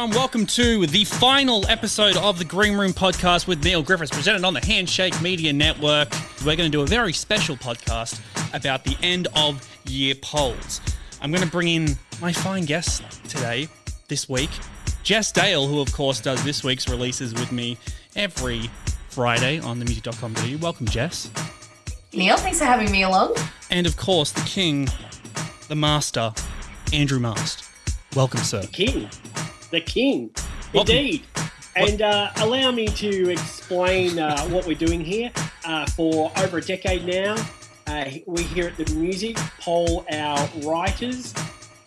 everyone. Welcome to the final episode of the Green Room podcast with Neil Griffiths, presented on the Handshake Media Network. We're going to do a very special podcast about the end of year polls. I'm going to bring in my fine guest today, this week, Jess Dale, who, of course, does this week's releases with me every Friday on the music.com.au. Welcome, Jess. Neil, thanks for having me along. And, of course, the king, the master, Andrew Mast. Welcome, sir. king, the king, Welcome. indeed. And uh, allow me to explain uh, what we're doing here. Uh, for over a decade now, uh, we here at the music poll our writers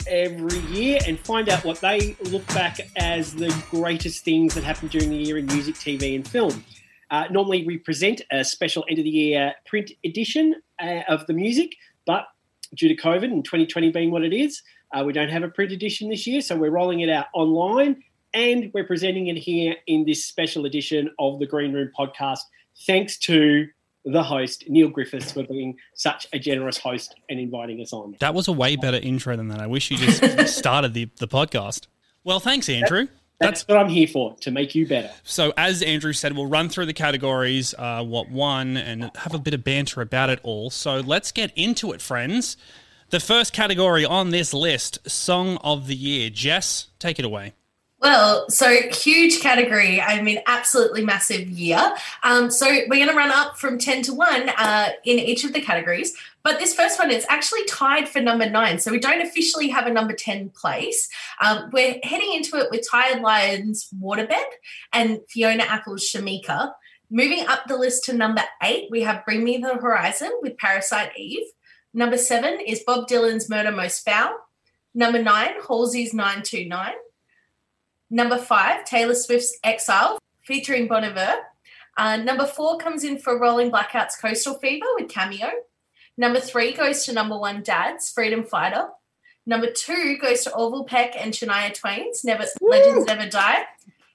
every year and find out what they look back as the greatest things that happened during the year in music, TV, and film. Uh, normally, we present a special end of the year print edition uh, of the music, but due to COVID and 2020 being what it is, uh, we don't have a print edition this year, so we're rolling it out online and we're presenting it here in this special edition of the Green Room podcast. Thanks to the host, Neil Griffiths, for being such a generous host and inviting us on. That was a way better intro than that. I wish you just started the, the podcast. Well, thanks, Andrew. That's what I'm here for, to make you better. So, as Andrew said, we'll run through the categories, uh, what won, and have a bit of banter about it all. So, let's get into it, friends. The first category on this list Song of the Year. Jess, take it away. Well, so huge category. I mean, absolutely massive year. Um, so we're going to run up from 10 to 1 uh, in each of the categories. But this first one is actually tied for number nine. So we don't officially have a number 10 place. Um, we're heading into it with Tired Lions Waterbed and Fiona Apple's Shameika. Moving up the list to number eight, we have Bring Me the Horizon with Parasite Eve. Number seven is Bob Dylan's Murder Most Foul. Number nine, Halsey's 929. Number five, Taylor Swift's Exile featuring Bon Iver. Uh, number four comes in for Rolling Blackouts Coastal Fever with Cameo. Number three goes to number one, Dad's Freedom Fighter. Number two goes to Orville Peck and Shania Twain's Never Legends Never Die.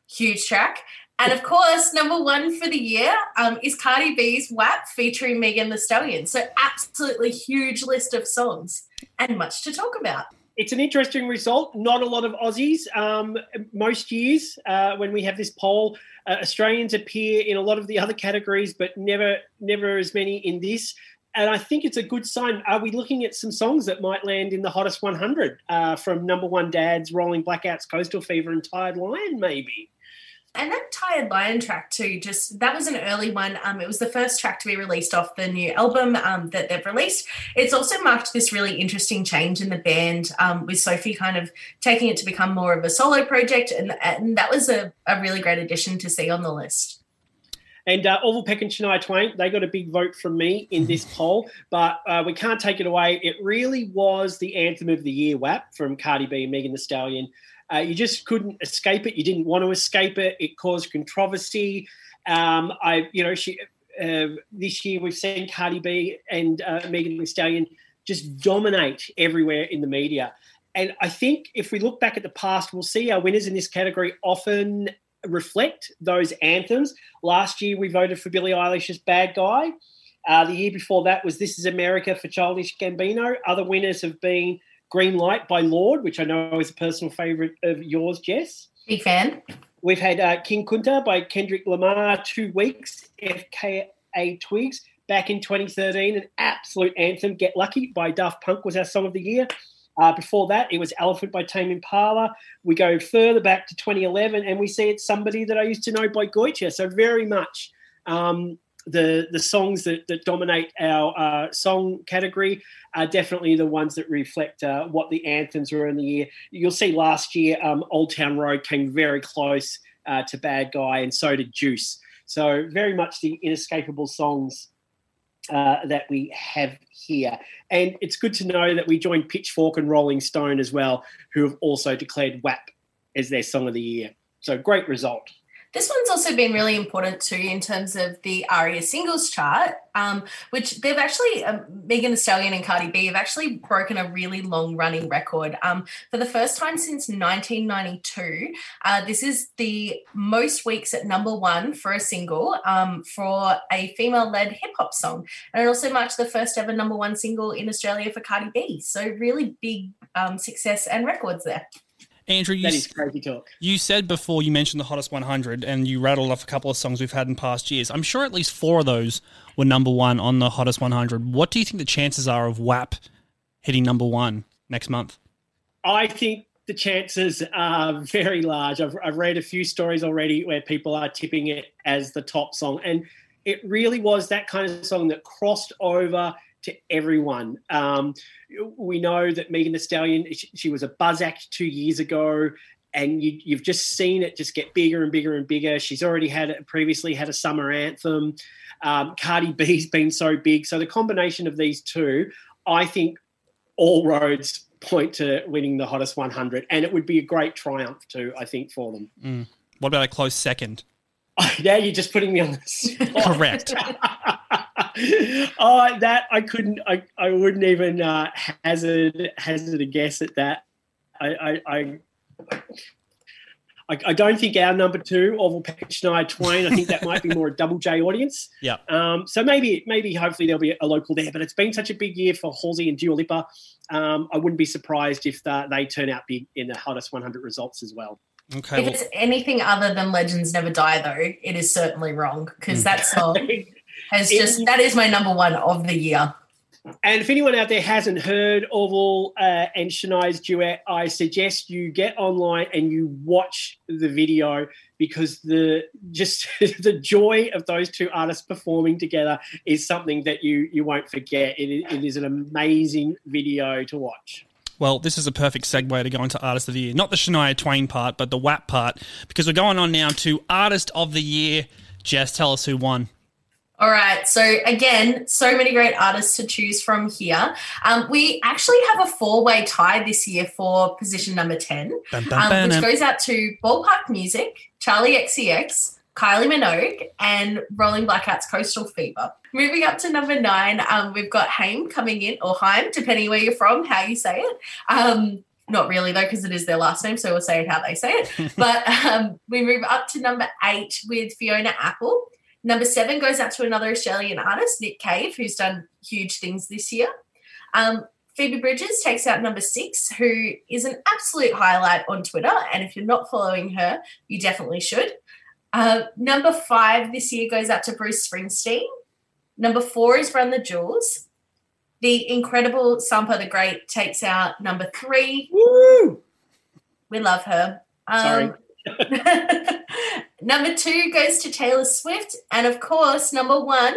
Huge track. And of course, number one for the year um, is Cardi B's WAP featuring Megan Thee Stallion. So, absolutely huge list of songs and much to talk about. It's an interesting result. Not a lot of Aussies. Um, most years, uh, when we have this poll, uh, Australians appear in a lot of the other categories, but never, never as many in this. And I think it's a good sign. Are we looking at some songs that might land in the hottest 100 uh, from number one dads, Rolling Blackouts, Coastal Fever, and Tired Lion, maybe? And that Tired Lion track too, just that was an early one. Um, it was the first track to be released off the new album um, that they've released. It's also marked this really interesting change in the band um, with Sophie kind of taking it to become more of a solo project, and, and that was a, a really great addition to see on the list. And uh, Orville Peck and Shania Twain, they got a big vote from me in this poll, but uh, we can't take it away. It really was the anthem of the year, WAP, from Cardi B and Megan Thee Stallion. Uh, you just couldn't escape it. You didn't want to escape it. It caused controversy. Um, I, you know, she, uh, this year we've seen Cardi B and uh, Megan Thee Stallion just dominate everywhere in the media. And I think if we look back at the past, we'll see our winners in this category often reflect those anthems. Last year we voted for Billie Eilish's "Bad Guy." Uh, the year before that was "This Is America" for Childish Gambino. Other winners have been Green Light by Lorde, which I know is a personal favourite of yours, Jess. Big fan. We've had uh, King Kunta by Kendrick Lamar, Two Weeks, FKA Twigs, back in 2013, an absolute anthem. Get Lucky by Daft Punk was our song of the year. Uh, before that, it was Elephant by Tame Impala. We go further back to 2011, and we see it's somebody that I used to know by Gotye. So very much um, the the songs that, that dominate our uh, song category are definitely the ones that reflect uh, what the anthems were in the year. You'll see last year, um, Old Town Road came very close uh, to Bad Guy, and so did Juice. So very much the inescapable songs uh, that we have here. And it's good to know that we joined Pitchfork and Rolling Stone as well, who have also declared WAP as their song of the year. So great result. This one's also been really important too in terms of the ARIA singles chart, um, which they've actually, um, Megan Thee Stallion and Cardi B have actually broken a really long running record. Um, for the first time since 1992, uh, this is the most weeks at number one for a single um, for a female led hip hop song. And it also marked the first ever number one single in Australia for Cardi B. So, really big um, success and records there. Andrew, you, That is crazy talk. you said before you mentioned the hottest 100 and you rattled off a couple of songs we've had in past years. I'm sure at least four of those were number one on the hottest 100. What do you think the chances are of WAP hitting number one next month? I think the chances are very large. I've, I've read a few stories already where people are tipping it as the top song. And it really was that kind of song that crossed over to everyone. Um, we know that Megan Thee Stallion, she, she was a buzz act two years ago. And you, you've just seen it just get bigger and bigger and bigger. She's already had it previously had a summer anthem. Um, Cardi B's been so big. So the combination of these two, I think all roads point to winning the hottest 100 and it would be a great triumph too i think for them What about a close second? now you're just putting me on the spot Correct. oh that i couldn't i, I wouldn't even uh, hazard hazard a guess at that i i, I I, I don't think our number two, Orville Peck, Shania Twain. I think that might be more a double J audience. Yeah. Um, so maybe, maybe, hopefully there'll be a local there. But it's been such a big year for Halsey and Dua Lipa. Um, I wouldn't be surprised if the, they turn out big in the hottest 100 results as well. Okay. If Well, it's anything other than Legends Never Die, though, it is certainly wrong Hmm. because that song has It- just that is my number one of the year. And if anyone out there hasn't heard Orville uh, and Shania's duet, I suggest you get online and you watch the video because the just the joy of those two artists performing together is something that you you won't forget. It, it is an amazing video to watch. Well, this is a perfect segue to go into Artist of the Year. Not the Shania Twain part, but the WAP part, because we're going on now to Artist of the Year. Jess, tell us who won. All right. So again, so many great artists to choose from here. Um, we actually have a four-way tie this year for position number ten, Bam, bam, um, bam, which goes out to Ballpark Music, Charli XCX, Kylie Minogue, and Rolling Blackouts Coastal Fever. Moving up to number nine, um, we've got Haim coming in, or Haim, depending where you're from, how you say it. Um, not really though, because it is their last name, so we'll say it how they say it. but um, we move up to number eight with Fiona Apple. Number seven goes out to another Australian artist, Nick Cave, who's done huge things this year. Um, Phoebe Bridgers takes out number six, who is an absolute highlight on Twitter. And if you're not following her, you definitely should. Uh, number five this year goes out to Bruce Springsteen. Number four is Run the Jewels. The incredible Sampa the Great takes out number three. Woo! We love her. Um, number two goes to Taylor Swift. And of course, number one.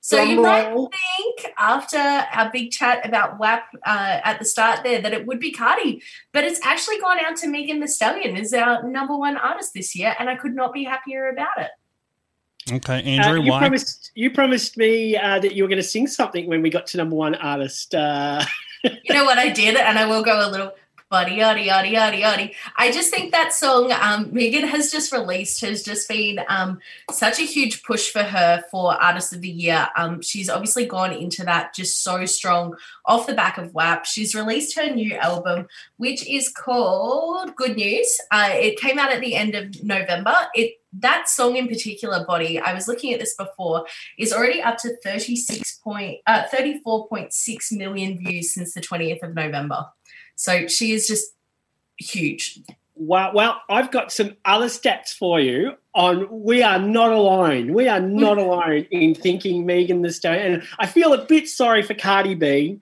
So you Drum might roll. think after our big chat about WAP uh, at the start there that it would be Cardi, but it's actually gone out to Megan Thee Stallion as our number one artist this year, and I could not be happier about it. Okay, Uh, Andrew, you why? promised you promised me uh, that you were going to sing something when we got to number one artist. Uh, You know what I did, and I will go a little buddy yaddy yaddy yaddy yaddy. I just think that song um, Megan has just released has just been um, such a huge push for her for Artist of the Year. Um, she's obviously gone into that just so strong off the back of WAP. She's released her new album, which is called Good News. Uh, it came out at the end of November. It that song in particular, Body, I was looking at this before, is already up to 36 point, uh, 34.6 million views since the 20th of November. So she is just huge. Wow. well, I've got some other stats for you on we are not alone. We are not alone in thinking Megan Thee Stallion. And I feel a bit sorry for Cardi B,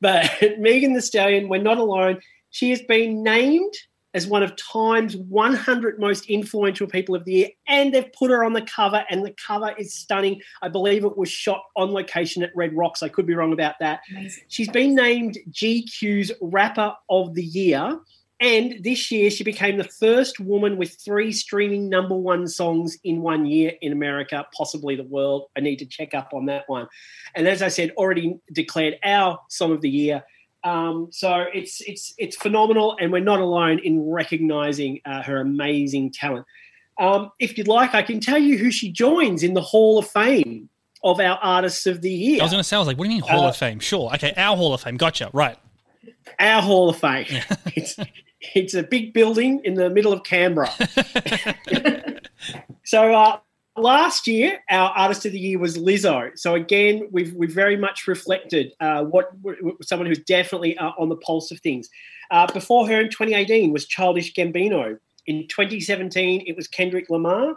but Megan Thee Stallion, we're not alone. She has been named as one of Time's 100 most influential people of the year, and they've put her on the cover, and the cover is stunning. I believe it was shot on location at Red Rocks. I could be wrong about that. Amazing. She's been named GQ's Rapper of the Year. And this year, she became the first woman with three streaming number one songs in one year in America, possibly the world. I need to check up on that one. And as I said, already declared our song of the year. Um, so it's it's it's phenomenal, and we're not alone in recognizing uh, her amazing talent. Um, if you'd like, I can tell you who she joins in the Hall of Fame of our artists of the year. I was going to say, I was like, what do you mean Hall Uh, of Fame? Sure. Okay, our Hall of Fame. Gotcha. Right. our Hall of Fame. it's it's a big building in the middle of Canberra. so uh, last year, our artist of the year was Lizzo. So again, we've we've very much reflected uh, what, someone who's definitely uh, on the pulse of things. Uh, before her in 2018 was Childish Gambino. In 2017, it was Kendrick Lamar.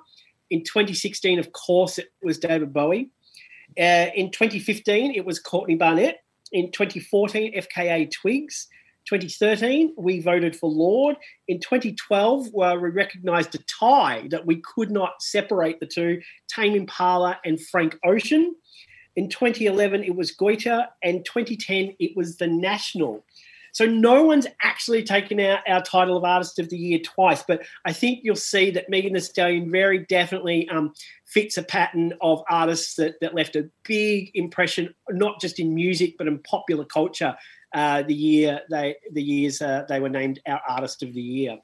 In 2016, of course, it was David Bowie. Uh, in 2015, it was Courtney Barnett. In 2014, FKA Twigs. 2013, we voted for Lorde. In 2012, uh, we recognised a tie that we could not separate the two Tame Impala and Frank Ocean. In 2011, it was Gotye. And 2010, it was The National. So no one's actually taken out our title of Artist of the Year twice, but I think you'll see that Megan Thee Stallion very definitely um, fits a pattern of artists that, that left a big impression, not just in music but in popular culture. Uh, the year they the years uh, they were named our Artist of the Year.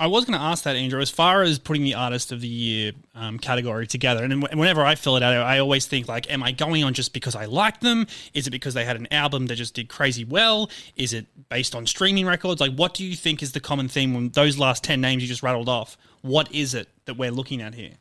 I was going to ask that, Andrew. As far as putting the artist of the year um, category together, and whenever I fill it out, I always think like, am I going on just because I like them? Is it because they had an album that just did crazy well? Is it based on streaming records? Like, what do you think is the common theme when those last ten names you just rattled off? What is it that we're looking at here?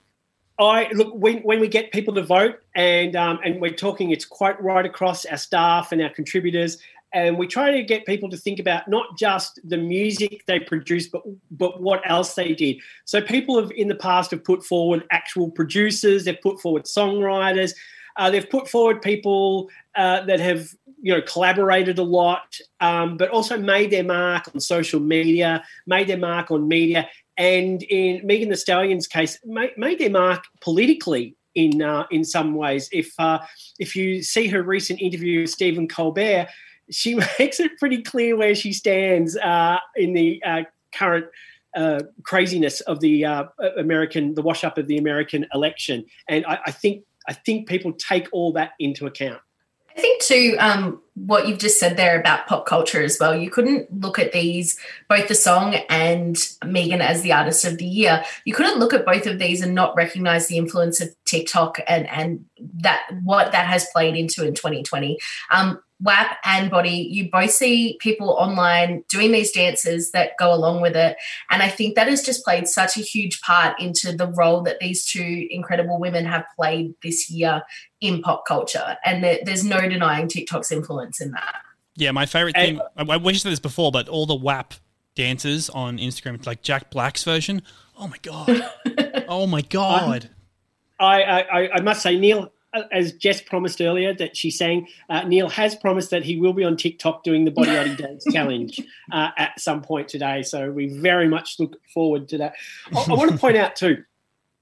I look when, when we get people to vote, and um, and we're talking, it's quite right across our staff and our contributors and we try to get people to think about not just the music they produce, but but what else they did so people have in the past have put forward actual producers they've put forward songwriters uh, they've put forward people uh, that have you know collaborated a lot um, but also made their mark on social media made their mark on media and in Megan Thee Stallion's case, made, made their mark politically in uh, in some ways. If uh, if you see her recent interview with Stephen Colbert, she makes it pretty clear where she stands uh, in the uh, current uh, craziness of the uh, American, the wash up of the American election, and I, I, think I think people take all that into account. I think too, um, what you've just said there about pop culture as well. You couldn't look at these, both the song and Megan as the artist of the year. You couldn't look at both of these and not recognize the influence of TikTok and and that what that has played into in 2020. Um, WAP and Body, you both see people online doing these dances that go along with it. And I think that has just played such a huge part into the role that these two incredible women have played this year in pop culture. And there's no denying TikTok's influence in that. Yeah, my favorite thing, I, I wish said this before, but all the WAP dancers on Instagram, like Jack Black's version. Oh my God. oh my God. I, I, I must say, Neil as Jess promised earlier, that she's saying uh, Neil has promised that he will be on TikTok doing the Body Oddy Dance Challenge uh, at some point today. So we very much look forward to that. I, I want to point out too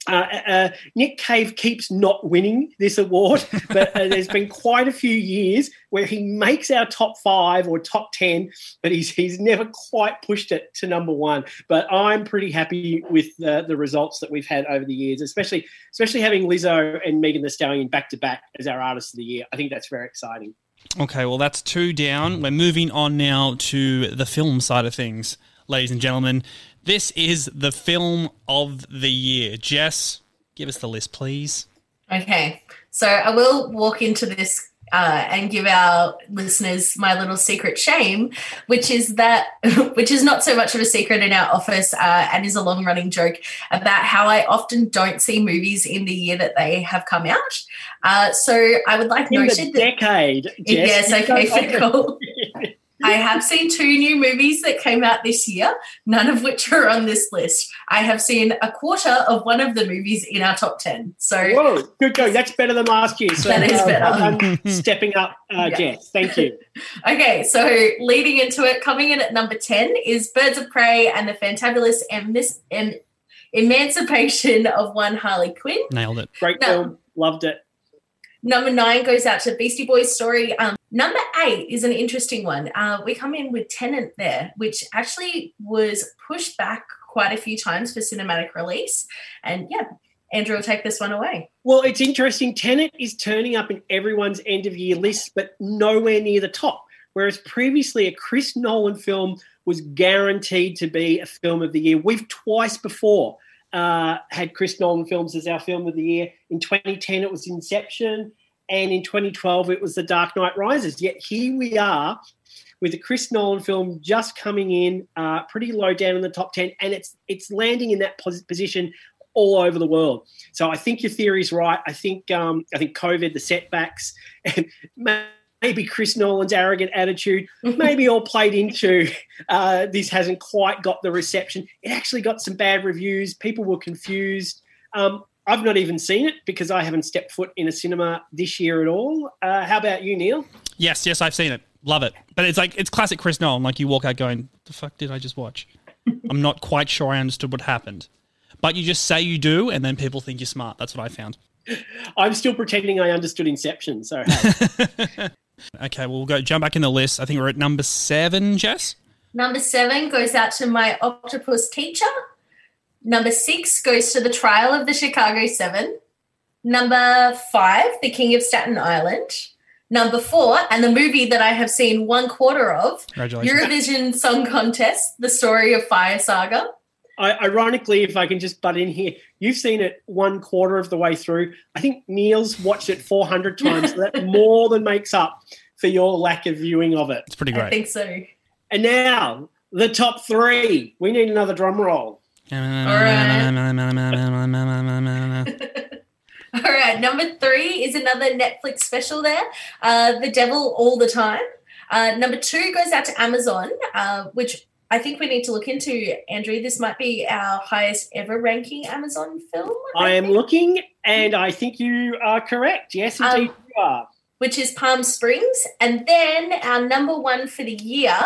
uh, uh, Nick Cave keeps not winning this award, but uh, there's been quite a few years where he makes our top five or top ten, but he's he's never quite pushed it to number one. But I'm pretty happy with the, the results that we've had over the years, especially especially having Lizzo and Megan Thee Stallion back to back as our artists of the year. I think that's very exciting. Okay, well that's two down. We're moving on now to the film side of things, ladies and gentlemen. This is the film of the year. Jess, give us the list, please. Okay. So I will walk into this uh, and give our listeners my little secret shame, which is that, which is not so much of a secret in our office uh, and is a long running joke about how I often don't see movies in the year that they have come out. Uh, so I would like in noted the decade. That, yes, okay, cool. I have seen two new movies that came out this year, none of which are on this list. I have seen a quarter of one of the movies in our top 10. So, Whoa, good go. That's better than last year. So, that is uh, better. stepping up, uh, yeah. Jess. Thank you. okay, so leading into it, coming in at number 10 is Birds of Prey and the Fantabulous Emis- em- Emancipation of One Harley Quinn. Nailed it. Great now, film. Loved it. Number nine goes out to Beastie Boys story. Um, number eight is an interesting one. Uh, we come in with Tenet there, which actually was pushed back quite a few times for cinematic release. And yeah, Andrew will take this one away. Well, it's interesting. Tenet is turning up in everyone's end of year list, but nowhere near the top. Whereas previously, a Chris Nolan film was guaranteed to be a film of the year. We've twice before uh, had Chris Nolan films as our film of the year. In 2010, it was Inception, and in 2012, it was The Dark Knight Rises. Yet here we are with a Chris Nolan film just coming in uh, pretty low down in the top 10, and it's it's landing in that position all over the world. So I think your theory is right. I think um, I think COVID, the setbacks, and maybe Chris Nolan's arrogant attitude, maybe all played into uh, this hasn't quite got the reception. It actually got some bad reviews. People were confused. Um, I've not even seen it because I haven't stepped foot in a cinema this year at all. Uh, how about you, Neil? Yes, yes, I've seen it. Love it. But it's like it's classic Chris Nolan. Like you walk out going, "The fuck did I just watch?" I'm not quite sure I understood what happened. But you just say you do, and then people think you're smart. That's what I found. I'm still pretending I understood Inception. So. Hey. okay, we'll go jump back in the list. I think we're at number seven, Jess. Number seven goes out to my octopus teacher. Number six goes to the trial of the Chicago Seven. Number five, The King of Staten Island. Number four, and the movie that I have seen one quarter of, Eurovision Song Contest, The Story of Fire Saga. I, ironically, if I can just butt in here, you've seen it one quarter of the way through. I think Neil's watched it 400 times. so that more than makes up for your lack of viewing of it. It's pretty great. I think so. And now, the top three. We need another drum roll. All right. All right. Number three is another Netflix special there uh, The Devil All the Time. Uh, number two goes out to Amazon, uh, which I think we need to look into, Andrew. This might be our highest ever ranking Amazon film. I, I am looking, and I think you are correct. Yes, indeed, um, you are. Which is Palm Springs. And then our number one for the year,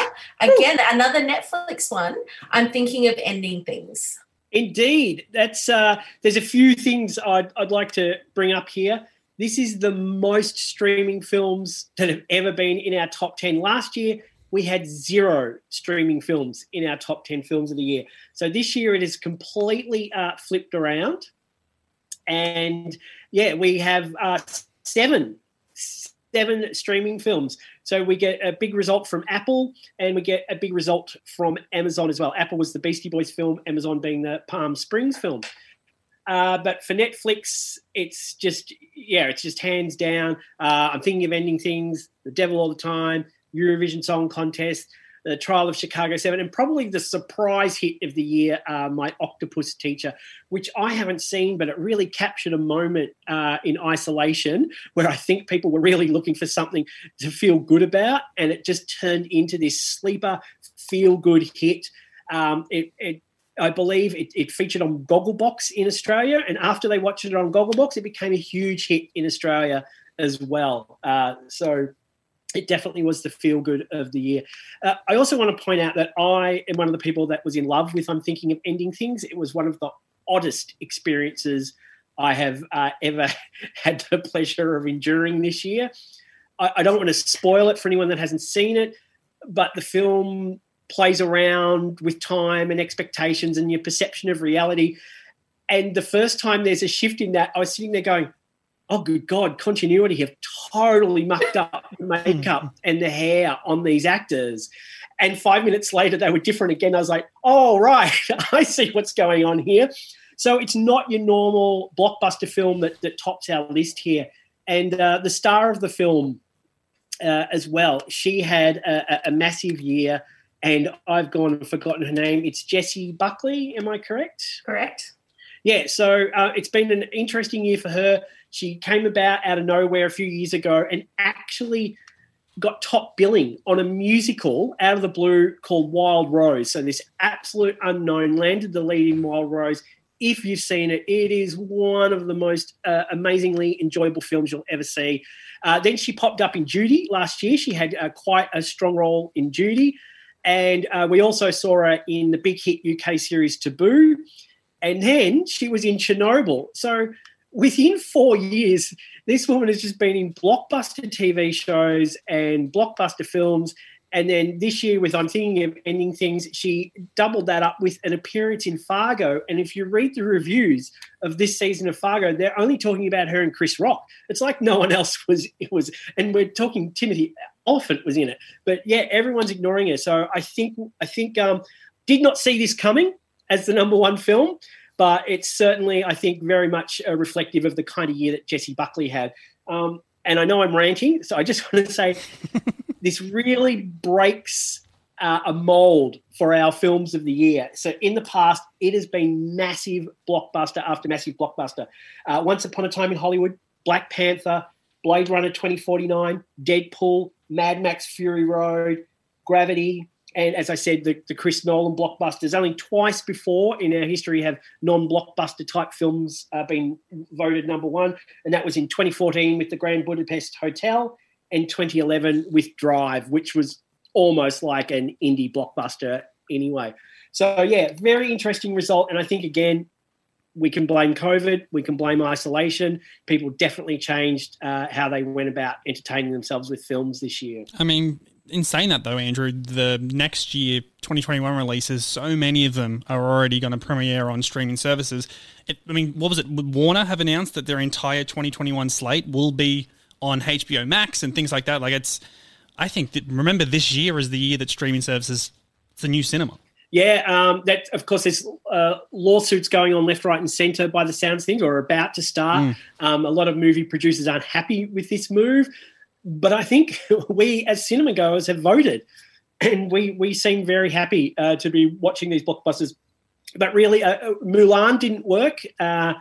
again, another Netflix one. I'm thinking of ending things. Indeed. That's uh, there's a few things I'd, I'd like to bring up here. This is the most streaming films that have ever been in our top 10. Last year, we had zero streaming films in our top 10 films of the year. So this year it is completely uh, flipped around. And yeah, we have uh, seven, seven streaming films. So we get a big result from Apple and we get a big result from Amazon as well. Apple was the Beastie Boys film, Amazon being the Palm Springs film. Uh, but for Netflix, it's just, yeah, it's just hands down. Uh, I'm thinking of ending things, The Devil All the Time, Eurovision Song Contest, the Trial of Chicago 7, and probably the surprise hit of the year, uh, My Octopus Teacher, which I haven't seen, but it really captured a moment uh, in isolation where I think people were really looking for something to feel good about, and it just turned into this sleeper, feel good hit. Um, it, it I believe it, it, featured on Gogglebox in Australia, and after they watched it on Gogglebox, it became a huge hit in Australia as well. Uh, so it definitely was the feel good of the year. Uh, I also want to point out that I am one of the people that was in love with I'm Thinking of Ending Things. It was one of the oddest experiences I have uh, ever had the pleasure of enduring this year. I, I don't want to spoil it for anyone that hasn't seen it, but the film plays around with time and expectations and your perception of reality. And the first time there's a shift in that, I was sitting there going, oh good god continuity have totally mucked up the makeup and the hair on these actors. And five minutes later they were different again. I was like oh right i see what's going on here. So it's not your normal blockbuster film that, that tops our list here. And uh, the star of the film uh, as well she had a, a, massive year and i've gone and forgotten her name. It's jessie buckley am i correct? Correct yeah so uh, it's been an interesting year for her she came about out of nowhere a few years ago and actually got top billing on a musical out of the blue called Wild Rose. So this absolute unknown landed the lead in Wild Rose. If you've seen it, it is one of the most uh, amazingly enjoyable films you'll ever see. Uh, then she popped up in Judy last year. She had uh, quite a strong role in Judy. And uh, we also saw her in the big hit UK series Taboo. And then she was in Chernobyl. So within four years, this woman has just been in blockbuster TV shows and blockbuster films. And then this year, with I'm thinking of ending things, she doubled that up with an appearance in Fargo. And if you read the reviews of this season of Fargo, they're only talking about her and Chris Rock. It's like no one else was. It was, and we're talking Timothy Olyphant was in it. But yeah, everyone's ignoring her. So I think I think um, did not see this coming as the number one film but it's certainly, I think, very much uh, reflective of the kind of year that Jessie Buckley had. Um, and I know I'm ranting, so I just want to say this really breaks uh, a mold for our films of the year. So in the past, it has been massive blockbuster after massive blockbuster. Uh, Once Upon a Time in Hollywood, Black Panther, Blade Runner 2049, Deadpool, Mad Max Fury Road, Gravity, and as I said, the, the Chris Nolan blockbusters. Only twice before in our history have non-blockbuster type films uh, been voted number one, and that was in 2014 with the Grand Budapest Hotel, and 2011 with Drive, which was almost like an indie blockbuster anyway. So yeah, very interesting result, and I think again. We can blame COVID. We can blame isolation. People definitely changed uh, how they went about entertaining themselves with films this year. I mean, in saying that though, Andrew, the next year 2021 releases, so many of them are already going to premiere on streaming services. It, I mean, what was it? Would Warner have announced that their entire 2021 slate will be on HBO Max and things like that. Like it's, I think that remember this year is the year that streaming services, it's the new cinema. Yeah, um, that of course there's uh, lawsuits going on left, right, and centre by the sounds things, or about to start. Mm. Um, a lot of movie producers aren't happy with this move, but I think we as cinema goers have voted, and we we seem very happy uh, to be watching these blockbusters. But really, uh, uh, Mulan didn't work uh,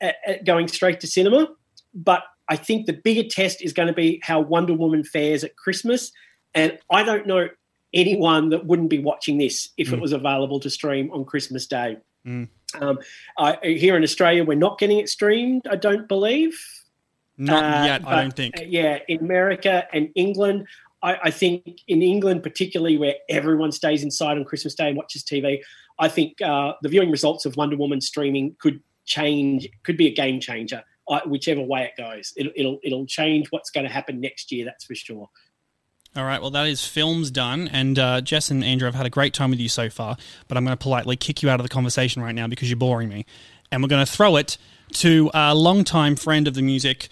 at, at going straight to cinema. But I think the bigger test is going to be how Wonder Woman fares at Christmas, and I don't know anyone that wouldn't be watching this if it Mm. was available to stream on Christmas Day. Mm. Um, I, here in Australia, we're not getting it streamed. I don't believe. Not Uh, yet, I don't think. uh, yeah, in America and England, I, I think in England, particularly where everyone stays inside on Christmas Day and watches TV, I think uh, the viewing results of Wonder Woman streaming could change, could be a game changer, uh, whichever way it goes. It'll, it'll it'll change what's going to happen next year. That's for sure. All right, well, that is films done. And uh, Jess and Andrew, I've had a great time with you so far, but I'm going to politely kick you out of the conversation right now because you're boring me. And we're going to throw it to a longtime friend of the music,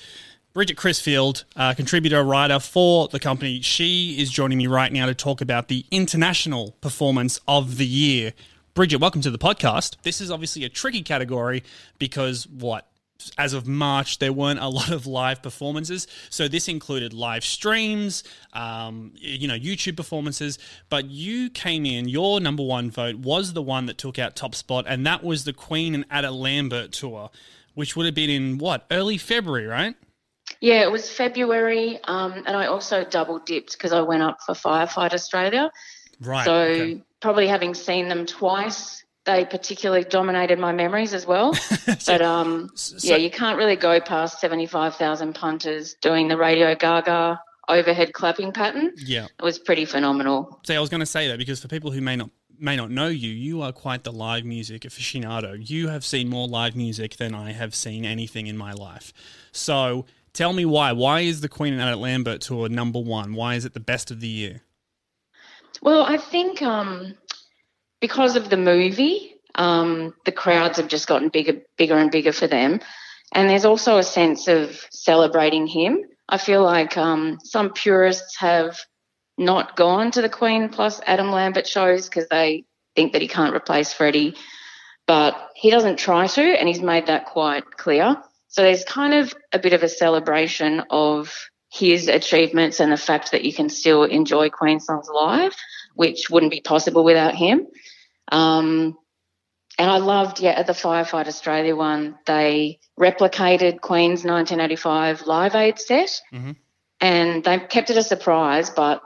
Bryget Chrisfield, contributor, writer for the company. She is joining me right now to talk about the international performance of the year. Bryget, welcome to the podcast. This is obviously a tricky category because what? as of March, there weren't a lot of live performances. So this included live streams, um, you know, YouTube performances. But you came in, your number one vote was the one that took out top spot, and that was the Queen and Adam Lambert tour, which would have been in what, early February, right? Yeah, it was February, um, and I also double dipped because I went up for Firefight Australia. Right. so okay. probably having seen them twice, they particularly dominated my memories as well. but um, so- yeah, you can't really go past seventy-five thousand punters doing the Radio Ga Ga overhead clapping pattern. yeah. It was pretty phenomenal. See, I was going to say that because for people who may not may not know you, you are quite the live music aficionado. You have seen more live music than I have seen anything in my life. So tell me why. Why is the Queen and Adam Lambert tour number one? Why is it the best of the year? Well, I think um, because of the movie, um, the crowds have just gotten bigger, bigger and bigger for them, and there's also a sense of celebrating him. I feel like um, some purists have not gone to the Queen plus Adam Lambert shows because they think that he can't replace Freddie, but he doesn't try to, and he's made that quite clear. So there's kind of a bit of a celebration of his achievements and the fact that you can still enjoy Queen songs live, which wouldn't be possible without him. Um, and I loved, yeah, at the Firefight Australia one, they replicated Queen's 1985 Live Aid set, Mhm. and they kept it a surprise. But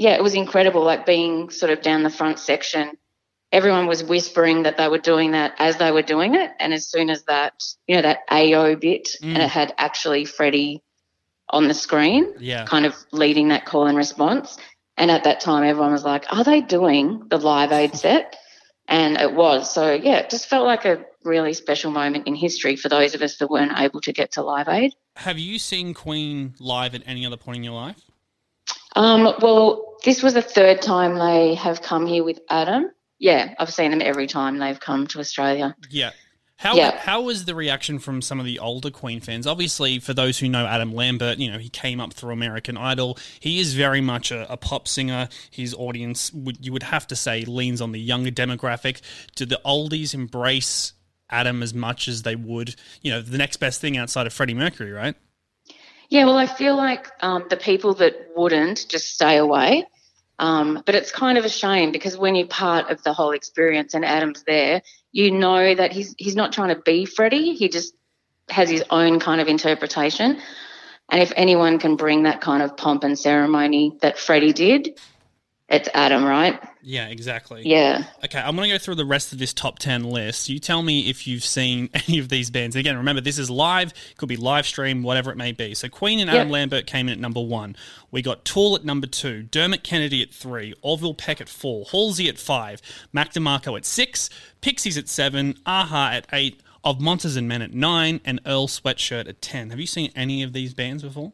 yeah, it was incredible, like being sort of down the front section. Everyone was whispering that they were doing that as they were doing it, and as soon as that, you know, that AO bit, Mm. and it had actually Freddie on the screen, Yeah. kind of leading that call and response. And at that time, everyone was like, Are they doing the Live Aid set? And it was. So, yeah, it just felt like a really special moment in history for those of us that weren't able to get to Live Aid. Have you seen Queen live at any other point in your life? Um, well, this was the third time they have come here with Adam. Yeah, I've seen them every time they've come to Australia. Yeah. How Yeah. how was the reaction from some of the older Queen fans? Obviously, for those who know Adam Lambert, you know he came up through American Idol. He is very much a, a pop singer. His audience would you would have to say leans on the younger demographic. Do the oldies embrace Adam as much as they would, you know, the next best thing outside of Freddie Mercury, right? Yeah, well, I feel like um, the people that wouldn't just stay away. Um, but it's kind of a shame because when you're part of the whole experience and Adam's there, you know that he's he's not trying to be Freddie. He just has his own kind of interpretation. And if anyone can bring that kind of pomp and ceremony that Freddie did, it's Adam, right? Yeah, exactly. Yeah. Okay, I'm going to go through the rest of this top 10 list. You tell me if you've seen any of these bands. Again, remember, this is live, could be live stream, whatever it may be. So Queen and Adam Yep. Lambert came in at number one. We got Tool at number two, Dermot Kennedy at three, Orville Peck at four, Halsey at five, Mac DeMarco at six, Pixies at seven, Aha at eight, Of Monsters and Men at nine, and Earl Sweatshirt at 10. Have you seen any of these bands before?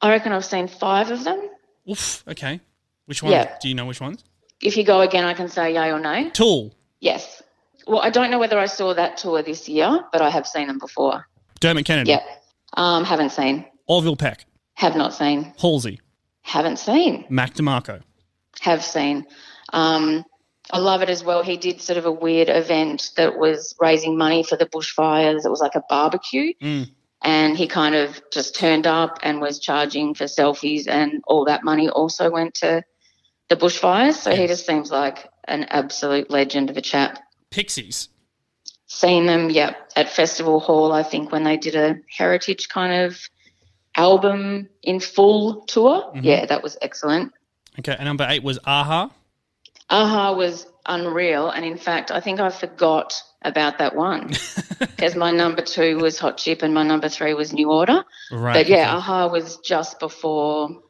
I reckon I've seen five of them. Oof, okay. Which one? Yeah. Do you know which ones? If you go again, I can say yay or nay. Tool, Yes. Well, I don't know whether I saw that tour this year, but I have seen them before. Dermot Kennedy, Yep. Um, haven't seen. Orville Peck, Have not seen. Halsey, Haven't seen. Mac DeMarco. Have seen. Um, I love it as well. He did sort of a weird event that was raising money for the bushfires. It was like a barbecue. Mm. And he kind of just turned up and was charging for selfies, and all that money also went to the bushfires. So he just seems like an absolute legend of a chap. Pixies. Seen them, yeah, at Festival Hall, I think, when they did a heritage kind of album in full tour. Mhm. Yeah, that was excellent. Okay, and number eight was Aha. Aha was unreal. And in fact, I think I forgot about that one because my number two was Hot Chip and my number three was New Order. Right. But yeah, okay. Aha was just before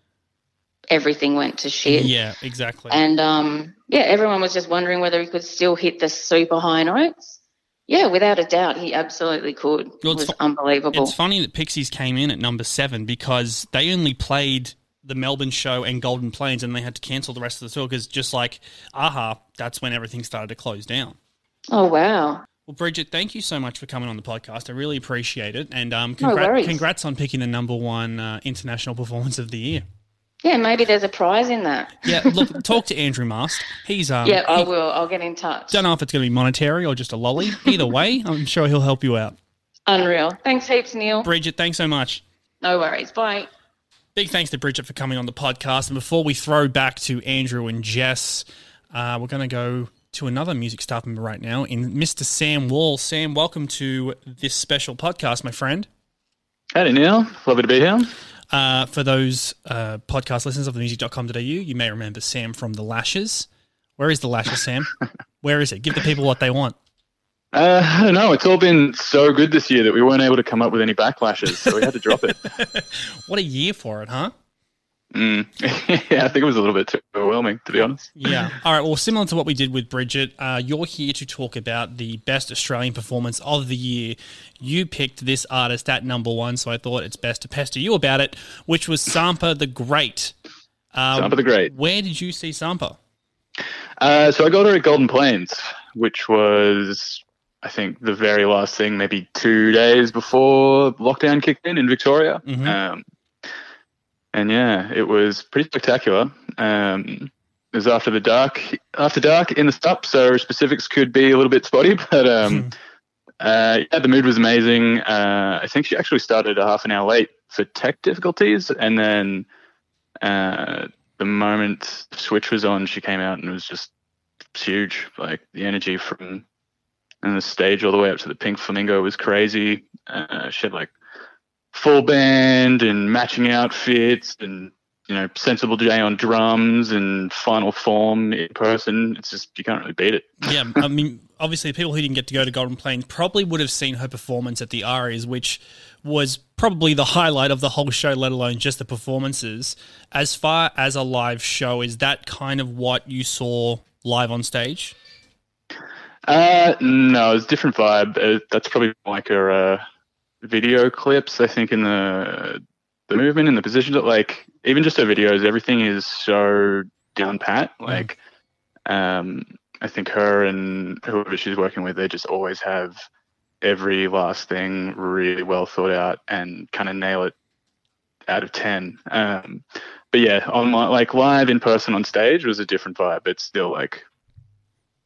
everything went to shit. Yeah, exactly. And um, yeah, everyone was just wondering whether he could still hit the super high notes. Yeah, without a doubt, he absolutely could. Well, it was fu- unbelievable. It's funny that Pixies came in at number seven because they only played the Melbourne show and Golden Plains and they had to cancel the rest of the tour because just like Aha, that's when everything started to close down. oh wow! Well, Bryget, thank you so much for coming on the podcast. I really appreciate it. And um, No congrats on picking the number one uh, international performance of the year. Yeah, maybe there's a prize in that. Yeah, look, talk to Andrew Mast. He's um, yeah, I he- will. I'll get in touch. don't know if it's going to be monetary or just a lolly. Either way, I'm sure he'll help you out. Unreal. Thanks heaps, Neil. Bryget, thanks so much. No worries. Bye. Big thanks to Bryget for coming on the podcast. And before we throw back to Andrew and Jess, uh, we're going to go to another music staff member right now in Mr. Sam Wall. Sam, welcome to this special podcast, my friend. Howdy, Neil. Lovely to be here. Uh, for those uh, podcast listeners of themusic.com.au, you may remember Sam from The Lashes. Where is The Lashes, Sam? Where is it? Give the people what they want. Uh, I don't know. It's all been so good this year that we weren't able to come up with any backlashes, so we had to drop it. What a year for it, huh? Mm. yeah, I think it was a little bit too overwhelming, to be honest. Yeah. All right. Well, similar to what we did with Bryget, uh, you're here to talk about the best Australian performance of the year. You picked this artist at number one, so I thought it's best to pester you about it, which was Sampa the Great. Uh, Sampa the Great. Where did you see Sampa? Uh, so I got her at Golden Plains, which was, I think, the very last thing, maybe two days before lockdown kicked in in Victoria. Mhm. Um, and yeah, it was pretty spectacular. Um, it was after the dark, after dark in the stop, so specifics could be a little bit spotty, but um, uh, yeah, the mood was amazing. Uh, I think she actually started a half an hour late for tech difficulties, and then uh, the moment the switch was on, she came out and it was just huge. Like the energy from and the stage all the way up to the Pink Flamingo was crazy. Uh, she had like full band and matching outfits and you know sensible J on drums and final form in person. It's just you can't really beat it. yeah, I mean, obviously, people who didn't get to go to Golden Plains probably would have seen her performance at the Arias, which was probably the highlight of the whole show, let alone just the performances. As far as a live show, is that kind of what you saw live on stage? Uh, no, it's a different vibe. Uh, that's probably like her uh, video clips. I think in the the movement and the positions, that like even just her videos, everything is so down pat. Like, um, I think her and whoever she's working with, they just always have every last thing really well thought out and kind of nail it out of ten. Um, but yeah, on my, like live in person on stage was a different vibe. but still like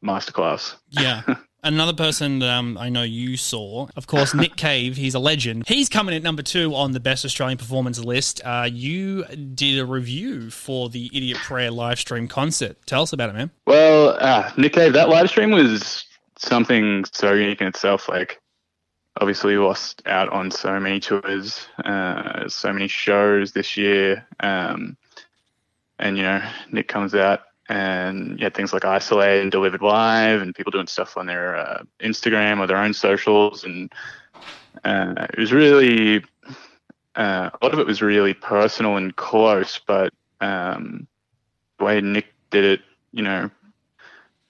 masterclass. Yeah. Another person that um, I know you saw, of course, Nick Cave. He's a legend. He's coming at number two on the best Australian performance list. Uh, you did a review for the Idiot Prayer live stream concert. Tell us about it, man. Well, uh, Nick Cave, that live stream was something so unique in itself. Like, obviously, we lost out on so many tours, uh, so many shows this year. Um, and, you know, Nick comes out and had things like isolate and delivered live and people doing stuff on their uh, instagram or their own socials. And uh, it was really uh, a lot of it was really personal and close but um, the way nick did it you know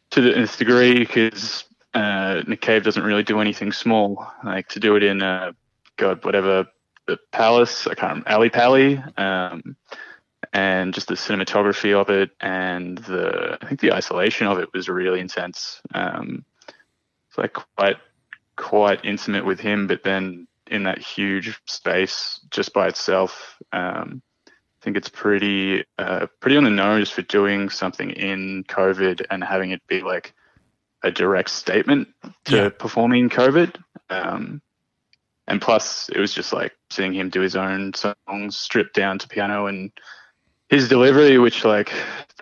to nth degree because uh, nick cave doesn't really do anything small. Like to do it in uh, god whatever the palace i can't remember Ally Pally um, and just the cinematography of it and the I think the isolation of it was really intense. Um, it's like quite quite intimate with him, but then in that huge space just by itself, um, I think it's pretty uh, pretty on the nose for doing something in COVID and having it be like a direct statement to yeah. performing COVID. Um, and plus, it was just like seeing him do his own songs stripped down to piano and his delivery, which like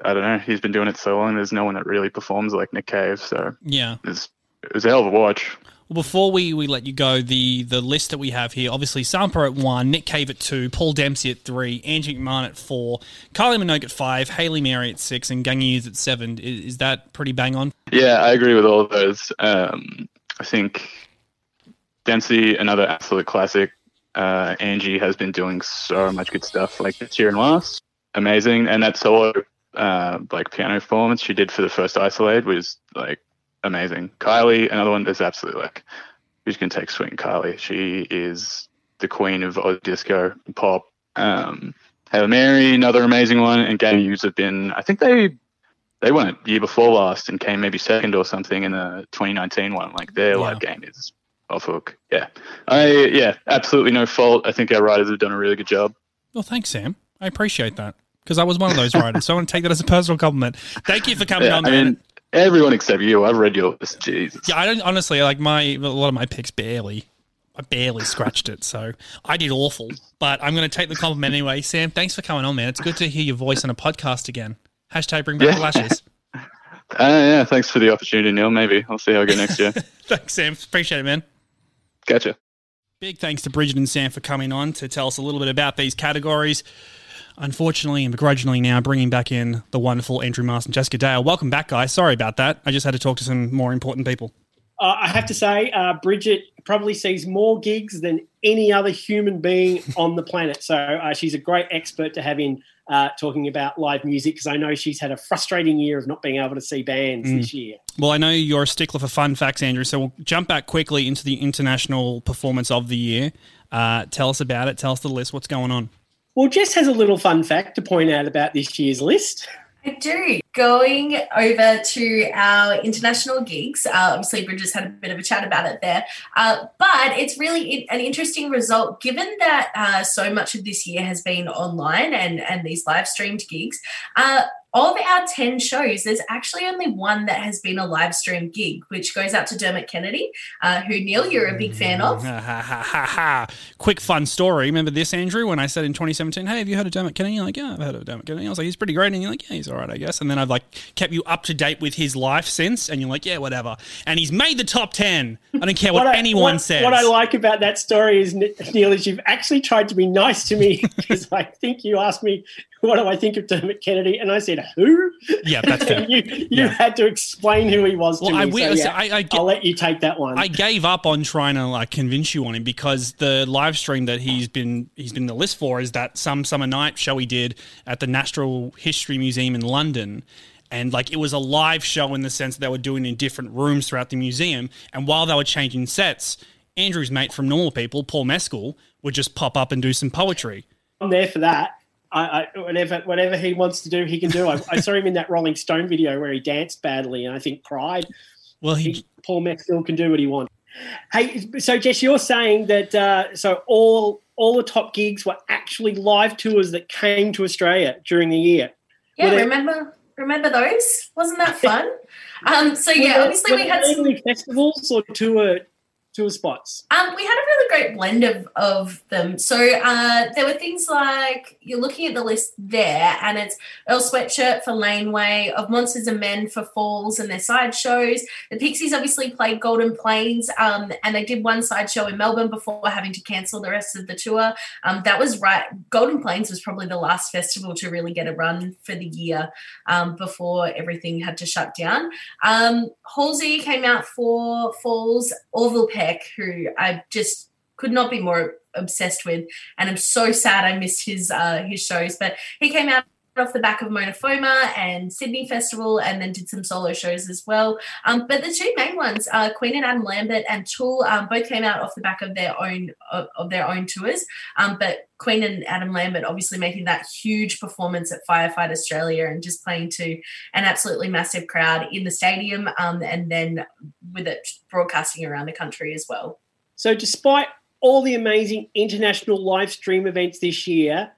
I don't know, he's been doing it so long. There's no one that really performs like Nick Cave. So yeah, it was, it was a hell of a watch. Well, before we, we let you go, the the list that we have here, obviously Sampa at one, Nick Cave at two, Paul Dempsey at three, Angie McMahon at four, Kylie Minogue at five, Hayley Mary at six, and Gangi at seven. Is, is, that pretty bang on? Yeah, I agree with all of those. Um, I think Dempsey, another absolute classic. Uh, Angie has been doing so much good stuff like this year and last amazing. And that solo, uh, like piano performance she did for the first Isolate was like amazing. Kylie, another one that's absolutely like, who's to take swing? Kylie. She is the queen of disco pop. Um, Hayley Mary, another amazing one. And Gang of Youths have been, I think they they went year before last and came maybe second or something in the 2019 one. Like their yeah. live game is off hook. Yeah, I yeah, absolutely no fault. I think our writers have done a really good job. Well, thanks, Sam. I appreciate that because I was one of those writers. so I want to take that as a personal compliment. Thank you for coming yeah, on. I man. mean, everyone except you. I've read yours. Jesus. Yeah, I don't honestly like my a lot of my picks barely. I barely scratched it, so I did awful. But I'm going to take the compliment anyway. Sam, thanks for coming on, man. It's good to hear your voice on a podcast again. Hashtag bring back yeah. the lashes. Uh, yeah, thanks for the opportunity, Neil. Maybe I'll see how I go next year. thanks, Sam. Appreciate it, man. Gotcha. Big thanks to Bryget and Sam for coming on to tell us a little bit about these categories unfortunately and begrudgingly now bringing back in the wonderful Andrew Mast and Jessica Dale. Welcome back, guys. Sorry about that. I just had to talk to some more important people. Uh, I have to say, uh, Bryget probably sees more gigs than any other human being on the planet. So uh, she's a great expert to have in uh, talking about live music because I know she's had a frustrating year of not being able to see bands mm. this year. Well, I know you're a stickler for fun facts, Andrew. So we'll jump back quickly into the international performance of the year. Uh, tell us about it. Tell us the list. What's going on? Well, Jess has a little fun fact to point out about this year's list. I do. Going over to our international gigs, uh, obviously Bryget's had a bit of a chat about it there, uh, but it's really an interesting result given that uh, so much of this year has been online and, and these live streamed gigs. Of our 10 shows, there's actually only one that has been a live stream gig, which goes out to Dermot Kennedy, uh, who, Neil, you're a big fan of. Quick fun story. Remember this, Andrew, when I said in 2017, hey, have you heard of Dermot Kennedy? You're like, yeah, I've heard of Dermot Kennedy. I was like, he's pretty great. And you're like, yeah, he's all right, I guess. And then I've like kept you up to date with his life since. And you're like, yeah, whatever. And he's made the top 10. I don't care what, what anyone what, says. What I like about that story is, Neil, is you've actually tried to be nice to me because I think you asked me what do I think of Dermot Kennedy? And I said, who? Yeah, that's fair. you you yeah. had to explain who he was well, to I, me. So, yeah, I, I, will let you take that one. I gave up on trying to like convince you on him because the live stream that he's been he's been the list for is that some summer night show he did at the Natural History Museum in London and like it was a live show in the sense that they were doing in different rooms throughout the museum and while they were changing sets andrew's mate from normal people paul mescal would just pop up and do some poetry i'm there for that I, I, whatever whatever he wants to do, he can do. I, I, saw him in that Rolling Stone video where he danced badly and I think cried. Well, he, he Paul Mescal can do what he wants. Hey, so Jess, you're saying that uh, so all all the top gigs were actually live tours that came to Australia during the year. Yeah, remember Remember those? Wasn't that fun? um, so yeah, obviously we had some festivals or tour tour spots? Um, we had a really great blend of, of them. So uh, there were things like you're looking at the list there, and it's Earl Sweatshirt for Laneway, of Monsters and Men for Falls and their side shows. The Pixies obviously played Golden Plains, um, and they did one side show in Melbourne before having to cancel the rest of the tour. Um, that was right. Golden Plains was probably the last festival to really get a run for the year um, before everything had to shut down. Um, Halsey came out for Falls. Orville Peck, who I just could not be more obsessed with, and I'm so sad I missed his uh, his shows. But he came out off the back of Mona Foma and Sydney Festival, and then did some solo shows as well. Um, but the two main ones, uh, Queen and Adam Lambert and Tool, um, both came out off the back of their own of, of their own tours. Um, but Queen and Adam Lambert obviously making that huge performance at Firefight Australia and just playing to an absolutely massive crowd in the stadium, um, and then with it broadcasting around the country as well. So, despite all the amazing international live stream events this year,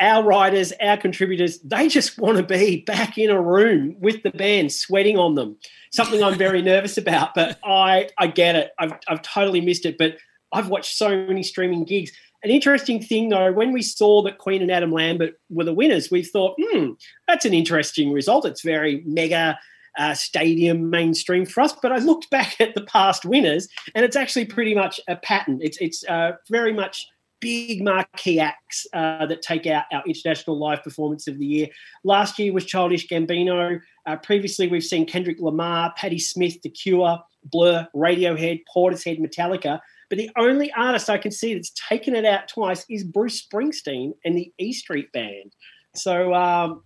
our writers, our contributors, they just want to be back in a room with the band, sweating on them. Something I'm very nervous about, but I I get it. I've I've totally missed it, but I've watched so many streaming gigs. An interesting thing though, when we saw that Queen and Adam Lambert were the winners, we thought, hmm, that's an interesting result. It's very mega uh, stadium mainstream for us. But I looked back at the past winners, and it's actually pretty much a pattern. It's it's uh, very much big marquee acts uh, that take out our international live performance of the year. Last year was Childish Gambino. Uh, previously, we've seen Kendrick Lamar, Patti Smith, The Cure, Blur, Radiohead, Portishead, Metallica. But the only artist I can see that's taken it out twice is Bruce Springsteen and the E Street Band. So um,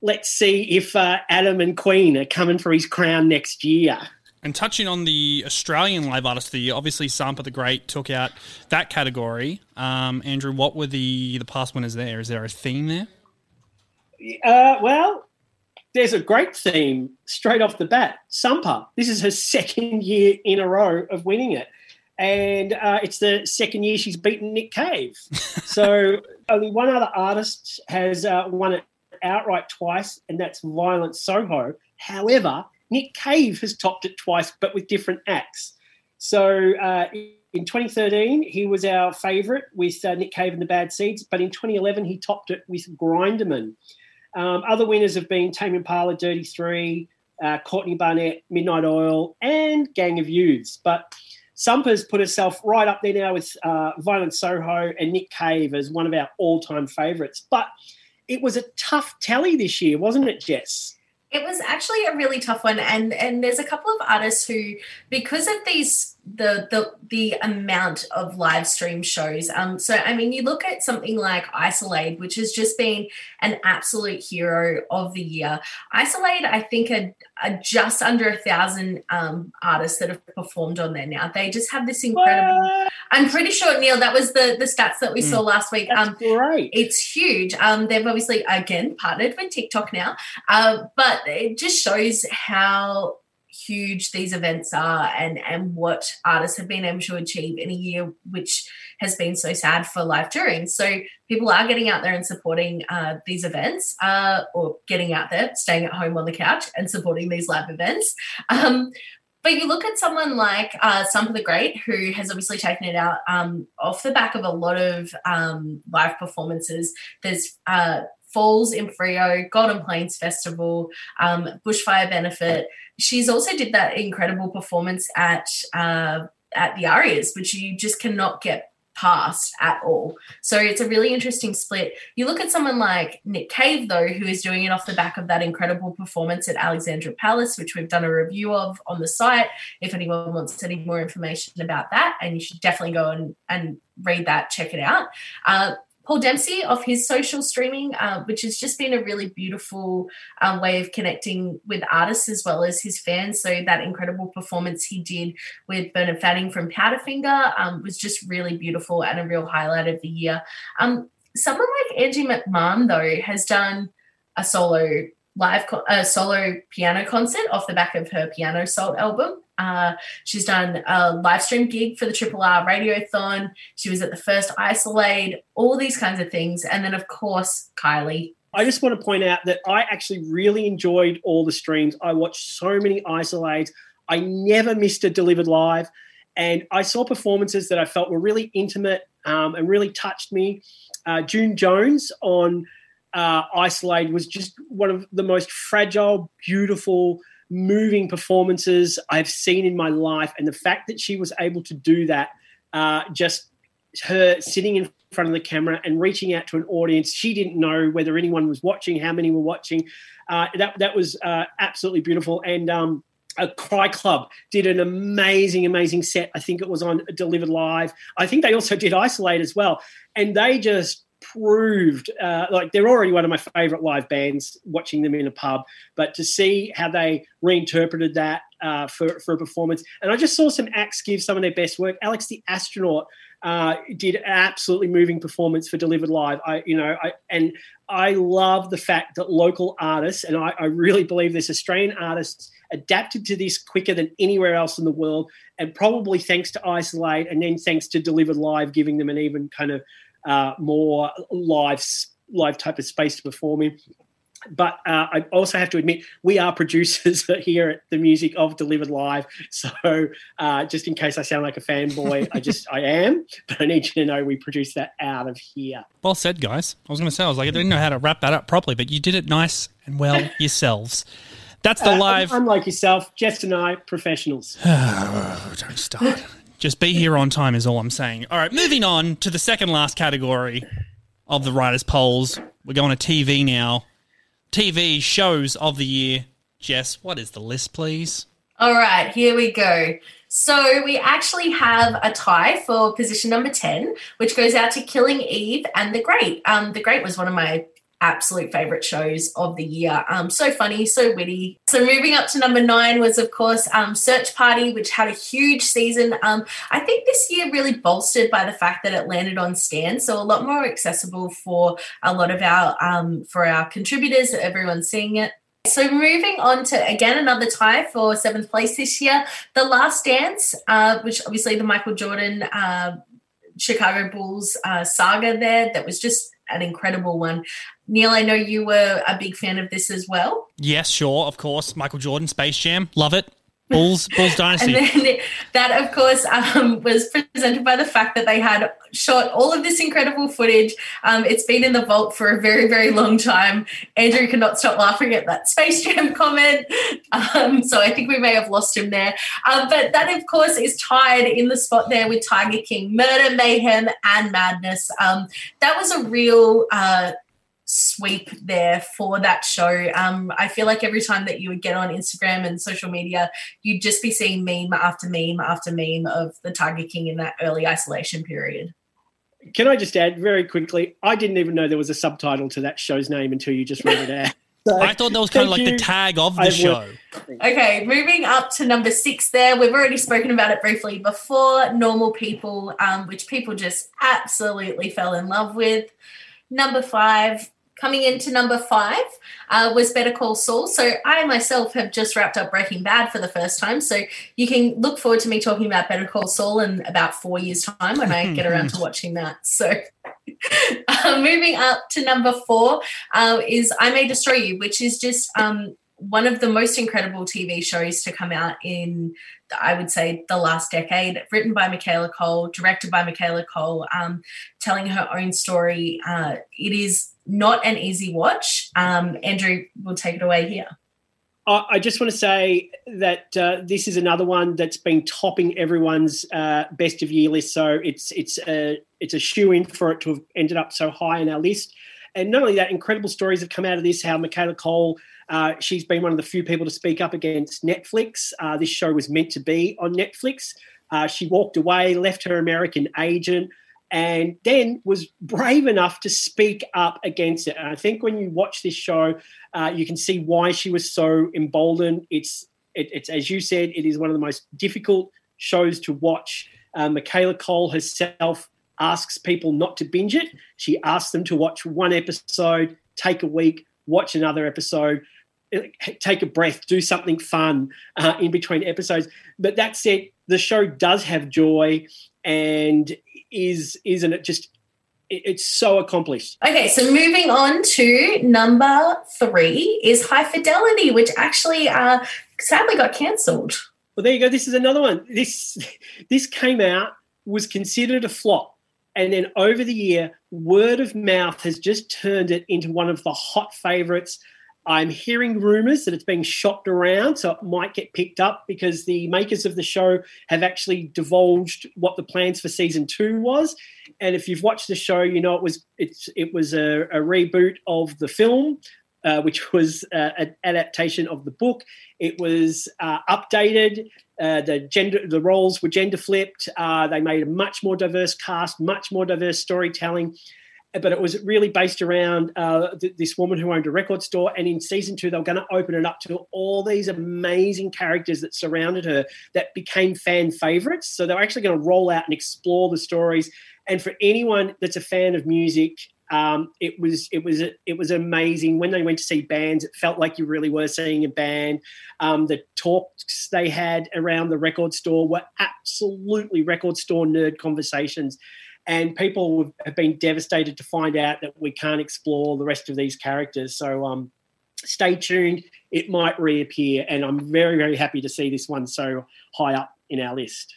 let's see if uh, Adam and Queen are coming for his crown next year. And touching on the Australian live artist of the year, obviously Sampa the Great took out that category. Um, Andrew, what were the the past winners there? Is there a theme there? Uh, well, there's a great theme straight off the bat. Sampa. This is her second year in a row of winning it. And uh, it's the second year she's beaten Nick Cave. so only one other artist has uh, won it outright twice, and that's Violent Soho. However, Nick Cave has topped it twice, but with different acts. So uh, in 2013, he was our favourite with uh, Nick Cave and the Bad Seeds, but in 2011, he topped it with Grinderman. Um, other winners have been Tame Impala, Dirty Three, uh, Courtney Barnett, Midnight Oil, and Gang of Youths. But Sampa's put herself right up there now with uh, Violent Soho and Nick Cave as one of our all-time favourites. But it was a tough tally this year, wasn't it, Jess? It was actually a really tough one, and and there's a couple of artists who, because of these the the the amount of live stream shows. Um, so I mean, you look at something like Isolate, which has just been an absolute hero of the year. Isolate, I think, are, are just under a thousand um, artists that have performed on there now. They just have this incredible. What? I'm pretty sure Neil, that was the the stats that we mm. saw last week. That's um, great. It's huge. Um, they've obviously again partnered with TikTok now, uh, but it just shows how huge these events are and and what artists have been able to achieve in a year which has been so sad for live touring so people are getting out there and supporting uh, these events uh, or getting out there staying at home on the couch and supporting these live events um, but you look at someone like uh, Sampa the Great, who has obviously taken it out um, off the back of a lot of um, live performances. There's uh, Falls in Frio, Golden Plains Festival, um, Bushfire Benefit. She's also did that incredible performance at uh, at the Arias, which you just cannot get past at all. So it's a really interesting split. You look at someone like Nick Cave, though, who is doing it off the back of that incredible performance at Alexandra Palace, which we've done a review of on the site. If anyone wants any more information about that, and you should definitely go and, and read that, check it out. Uh, Paul Dempsey of his social streaming, uh, which has just been a really beautiful um, way of connecting with artists as well as his fans. So that incredible performance he did with Bernard Fanning from Powderfinger um, was just really beautiful and a real highlight of the year. Um, someone like Angie McMahon, though, has done a solo live co- solo piano concert off the back of her Piano Salt album. Uh, she's done a live stream gig for the Triple R Radiothon. She was at the first Isolate, all these kinds of things. And then, of course, Kylie I just want to point out that I actually really enjoyed all the streams. I watched so many isolates. I never missed a delivered live. And I saw performances that I felt were really intimate um, and really touched me. Uh, June Jones on uh, Isolate was just one of the most fragile, beautiful, moving performances I've seen in my life. And the fact that she was able to do that, uh, just her sitting in front of the camera and reaching out to an audience, she didn't know whether anyone was watching, how many were watching. Uh, that that was uh, absolutely beautiful. And um, a Cry Club did an amazing, amazing set. I think it was on Delivered Live. I think they also did Isolate as well, and they just proved uh, like they're already one of my favorite live bands. Watching them in a pub, but to see how they reinterpreted that uh, for for a performance, and I just saw some acts give some of their best work. Alex the astronaut uh, did an absolutely moving performance for Delivered Live. I, you know, I, and I love the fact that local artists, and I, I really believe this, Australian artists adapted to this quicker than anywhere else in the world, and probably thanks to Isolate, and then thanks to Delivered Live, giving them an even kind of uh, more live live type of space to perform in. But uh, I also have to admit, we are producers here at the music of Delivered Live. So uh, just in case I sound like a fanboy, I just I am. But I need you to know we produce that out of here. Well said, guys. I was going to say I was like I didn't know how to wrap that up properly, but you did it nice and well yourselves. That's the Uh, live. unlike yourself, Jess and I, professionals. Don't start. Just be here on time is all I'm saying. All right, moving on to the second last category of the writers' polls. We're going to TV now. TV shows of the year. Jess, what is the list, please? All right, here we go. So we actually have a tie for position number 10, which goes out to Killing Eve and The Great. Um, the Great was one of my absolute favorite shows of the year. Um, so funny, so witty. So moving up to number nine was, of course, um, Search Party, which had a huge season. Um, I think this year really bolstered by the fact that it landed on Stan, so a lot more accessible for a lot of our um, for our contributors. Everyone's seeing it. So moving on to again another tie for seventh place this year, The Last Dance, uh, which obviously the Michael Jordan uh, Chicago Bulls uh, saga there that was just an incredible one. Neil, I know you were a big fan of this as well. Yes, sure, of course. Michael Jordan, Space Jam, love it. Bulls, Bulls Dynasty. And then that, of course, um, was presented by the fact that they had shot all of this incredible footage. Um, it's been in the vault for a very, very long time. Andrew cannot stop laughing at that Space Jam comment. Um, so I think we may have lost him there. Um, but that, of course, is tied in the spot there with Tiger King Murder, Mayhem, and Madness. Um, that was a real. Uh, sweep there for that show. Um, I feel like every time that you would get on Instagram and social media, you'd just be seeing meme after meme after meme of the Tiger King in that early isolation period. Can I just add very quickly? I didn't even know there was a subtitle to that show's name until you just read it out. So, I thought that was kind of like you. the tag of the I've show. Okay, moving up to number six there. We've already spoken about it briefly before. Normal People, um, which people just absolutely fell in love with. Number five, coming into number five, uh, was Better Call Saul. So I myself have just wrapped up Breaking Bad for the first time. So you can look forward to me talking about Better Call Saul in about four years' time when I get around to watching that. So uh, moving up to number four uh, is I May Destroy You, which is just um, one of the most incredible TV shows to come out in, I would say, the last decade. Written by Michaela Coel, directed by Michaela Coel, um, telling her own story. Uh, it is not an easy watch. Um, Andrew will take it away here. I just want to say that uh, this is another one that's been topping everyone's uh, best of year list. So it's it's a it's a shoe in for it to have ended up so high in our list. And not only that, incredible stories have come out of this. How Michaela Coel, uh, she's been one of the few people to speak up against Netflix. Uh, this show was meant to be on Netflix. Uh, she walked away, left her American agent, and then was brave enough to speak up against it. And I think when you watch this show, uh, you can see why she was so emboldened. It's it, it's as you said, it is one of the most difficult shows to watch. Uh, Michaela Coel herself asks people not to binge it. She asks them to watch one episode, take a week, watch another episode, take a breath, do something fun uh, in between episodes. But that said, the show does have joy and is isn't it just it's so accomplished. Okay, so moving on to number three is High Fidelity, which actually uh, sadly got cancelled. Well, there you go. This is another one. This this came out was considered a flop, and then over the year, word of mouth has just turned it into one of the hot favorites. I'm hearing rumors that it's being shopped around, so it might get picked up because the makers of the show have actually divulged what the plans for season two was. And if you've watched the show, you know it was it's it was a, a reboot of the film, uh, which was uh, an adaptation of the book. It was uh, updated. Uh, the gender, the roles were gender flipped. Uh, they made a much more diverse cast, much more diverse storytelling but it was really based around uh, th- this woman who owned a record store. And in season two, they were going to open it up to all these amazing characters that surrounded her that became fan favorites. So they're actually going to roll out and explore the stories. And for anyone that's a fan of music, um, it was it was it was amazing when they went to see bands. It felt like you really were seeing a band. Um, the talks they had around the record store were absolutely record store nerd conversations and people have been devastated to find out that we can't explore the rest of these characters. So um, stay tuned; it might reappear, and I'm very very happy to see this one so high up in our list.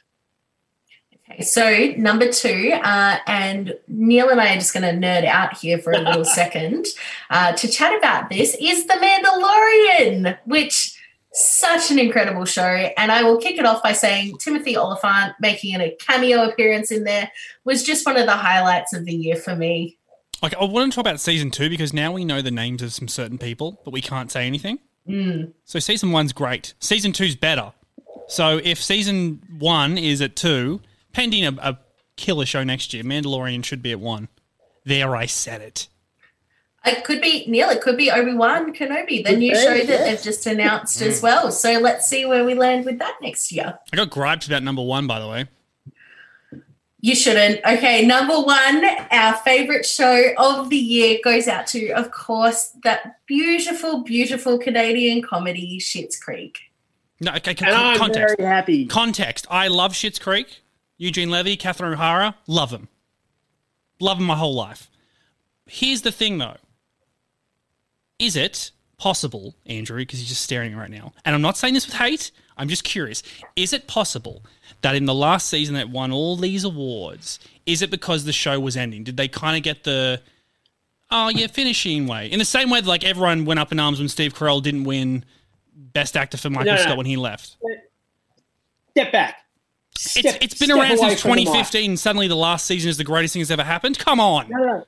Okay, so number two, uh, and Neil and I are just going to nerd out here for a little second uh, to chat about this is The Mandalorian, which such an incredible show. And I will kick it off by saying Timothy Olyphant making a cameo appearance in there was just one of the highlights of the year for me. Okay, I want to talk about season two because now we know the names of some certain people, but we can't say anything. Mm. So season one's great. Season two's better. So if season one is at two, pending a, a killer show next year, Mandalorian should be at one. There, I said it. It could be Neil. It could be Obi Wan Kenobi, the new show that they've just announced as mm. well. So let's see where we land with that next year. I got griped about number one, by the way. You shouldn't. Okay, number one, our favorite show of the year goes out to, of course, that beautiful, beautiful Canadian comedy, Schitt's Creek. No, okay, And I'm context. very happy. Context. I love Schitt's Creek. Eugene Levy, Catherine O'Hara, love them. Love them my whole life. Here's the thing, though. Is it possible, Andrew, because you're just staring right now, and I'm not saying this with hate, I'm just curious. Is it possible that in the last season that won all these awards, is it because the show was ending? Did they kind of get the, oh, yeah, finishing way? In the same way that, like, everyone went up in arms when Steve Carell didn't win Best Actor for Michael No, no. Scott when he left. Step back. It's, it's been around since from the mic. 2015. And suddenly, the last season is the greatest thing that's ever happened. Come on. No, no,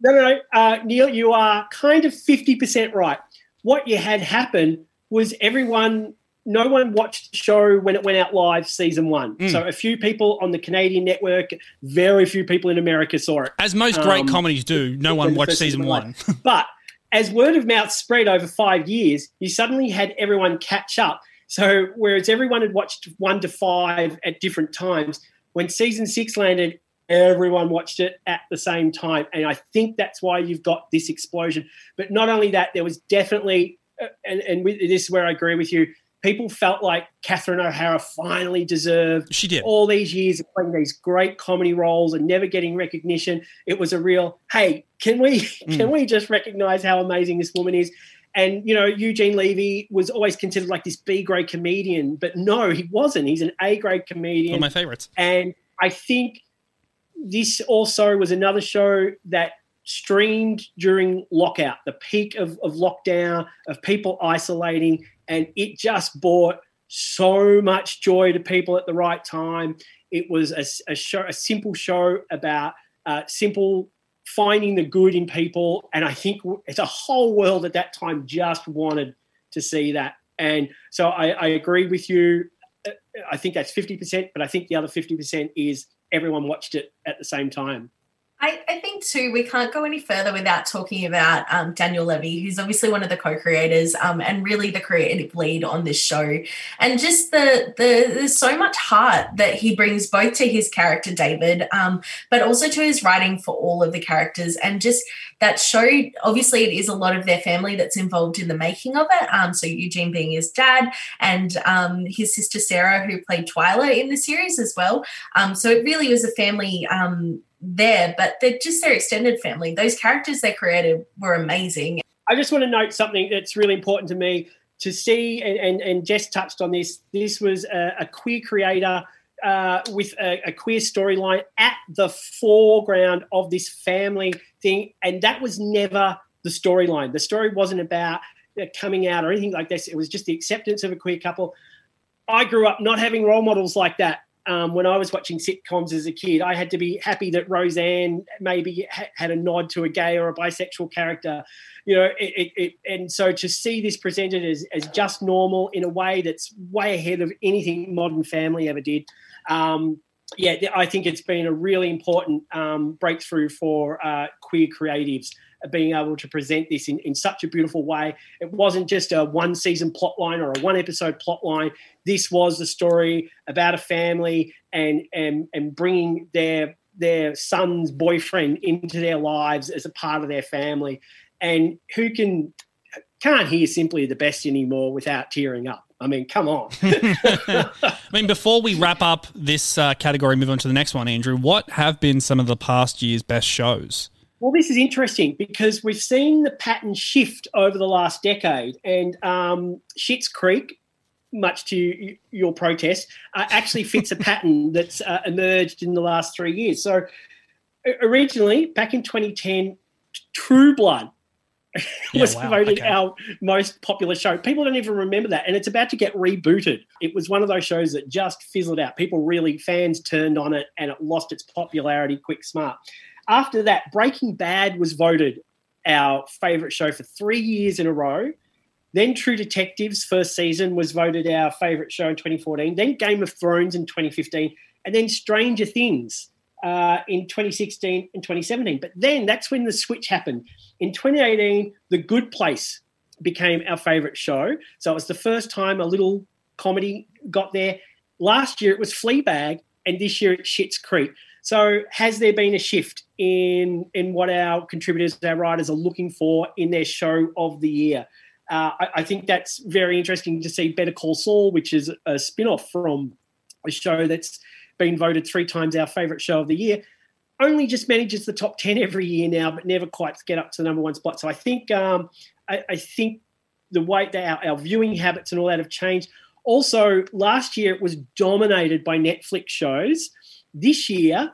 no, no, no. Uh, Neil, you are kind of fifty percent right. What you had happen was everyone, no one watched the show when it went out live, season one. Mm. So a few people on the Canadian network, very few people in America saw it. As most great Um, comedies do, no one watched season season one. But as word of mouth spread over five years, you suddenly had everyone catch up. So whereas everyone had watched one to five at different times, when season six landed, everyone watched it at the same time. And I think that's why you've got this explosion. But not only that, there was definitely, uh, and, and with, this is where I agree with you, people felt like Catherine O'Hara finally deserved she did. all these years of playing these great comedy roles and never getting recognition. It was a real, hey, can we can we just recognize how amazing this woman is? And you know, Eugene Levy was always considered like this B grade comedian, but no, he wasn't. He's an A grade comedian. One of my favorites. And I think this also was another show that streamed during lockout, the peak of, of lockdown, of people isolating, and it just brought so much joy to people at the right time. It was a, a show, a simple show about uh, simple finding the good in people, and I think it's a whole world at that time just wanted to see that. And so I, I agree with you. Uh, I think that's fifty percent, but I think the other fifty percent is everyone watched it at the same time. I, I think too we can't go any further without talking about um, Daniel Levy, who's obviously one of the co-creators um, and really the creative lead on this show, and just the the there's so much heart that he brings both to his character David, um, but also to his writing for all of the characters, and just that show. Obviously, it is a lot of their family that's involved in the making of it. Um, so Eugene being his dad, and um, his sister Sarah, who played Twyla in the series as well. Um, so it really was a family there, but they're just their extended family. Those characters they created were amazing. I just want to note something that's really important to me to see, and, and, and Jess touched on this. This was a, a queer creator uh, with a, a queer storyline at the foreground of this family thing, and that was never the storyline. The story wasn't about uh, coming out or anything like this. It was just the acceptance of a queer couple. I grew up not having role models like that. Um, when I was watching sitcoms as a kid, I had to be happy that Roseanne maybe ha- had a nod to a gay or a bisexual character, you know. It, it, it, and so to see this presented as, as just normal in a way that's way ahead of anything Modern Family ever did, um, yeah, I think it's been a really important um, breakthrough for uh, queer creatives being able to present this in, in such a beautiful way. It wasn't just a one season plot line or a one episode plot line. This was the story about a family and and and bringing their their son's boyfriend into their lives as a part of their family. And who can can't hear simply the best anymore without tearing up. I mean, come on. I mean, before we wrap up this uh, category, move on to the next one, Andrew. What have been some of the past year's best shows? Well, this is interesting because we've seen the pattern shift over the last decade, and um, Schitt's Creek, much to your protest, uh, actually fits a pattern that's uh, emerged in the last three years. So, originally, back in 2010, True Blood yeah, was wow, voted okay. our most popular show. People don't even remember that, and it's about to get rebooted. It was one of those shows that just fizzled out. People really fans turned on it, and it lost its popularity quick smart. After that, Breaking Bad was voted our favorite show for three years in a row. Then True Detectives first season was voted our favorite show in 2014. Then Game of Thrones in 2015, and then Stranger Things uh, in 2016 and 2017. But then that's when the switch happened. In 2018, The Good Place became our favorite show. So it was the first time a little comedy got there. Last year it was Fleabag, and this year it's Schitt's Creek. So has there been a shift in in what our contributors, our writers are looking for in their show of the year? Uh, I, I, think that's very interesting to see Better Call Saul, which is a spin-off from a show that's been voted three times our favourite show of the year. Only just manages the top ten every year now, but never quite get up to the number one spot. So I think um, I, I, think the way that our, our viewing habits and all that have changed. Also, last year it was dominated by Netflix shows. This year,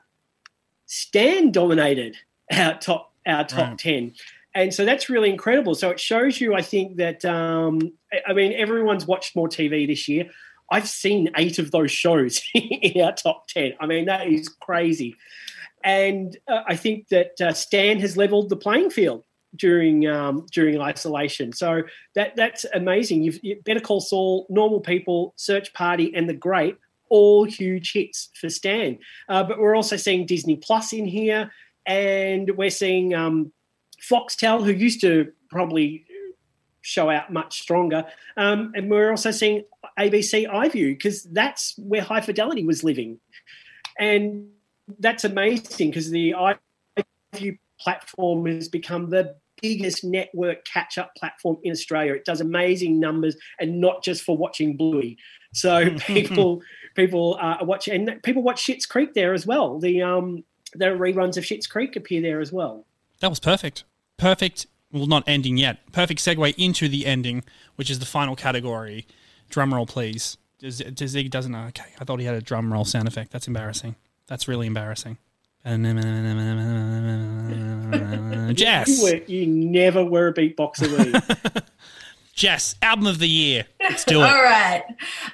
Stan dominated our top our top right. ten, and so that's really incredible. So it shows you, I think that um, I mean everyone's watched more TV this year. I've seen eight of those shows in our top 10. I mean, that is crazy. And uh, I think that uh, Stan has leveled the playing field during um, during isolation. So that that's amazing. You've you Better Call Saul, Normal People, Search Party, and The Great, all huge hits for Stan. Uh, but we're also seeing Disney Plus in here, and we're seeing um, Foxtel, who used to probably show out much stronger. Um, and we're also seeing ABC iView because that's where High Fidelity was living. And that's amazing because the iView platform has become the biggest network catch up platform in Australia. It does amazing numbers and not just for watching Bluey. So people people uh, watch and people watch Schitt's Creek there as well. The um the reruns of Schitt's Creek appear there as well. That was perfect. Perfect well, not ending yet. Perfect segue into the ending, which is the final category. Drum roll, please. Zig doesn't. Okay, I thought he had a drum roll sound effect. That's embarrassing. That's really embarrassing. Jess, you, were, you never were a beatboxer, Jess, album of the year. Let's do it. All right.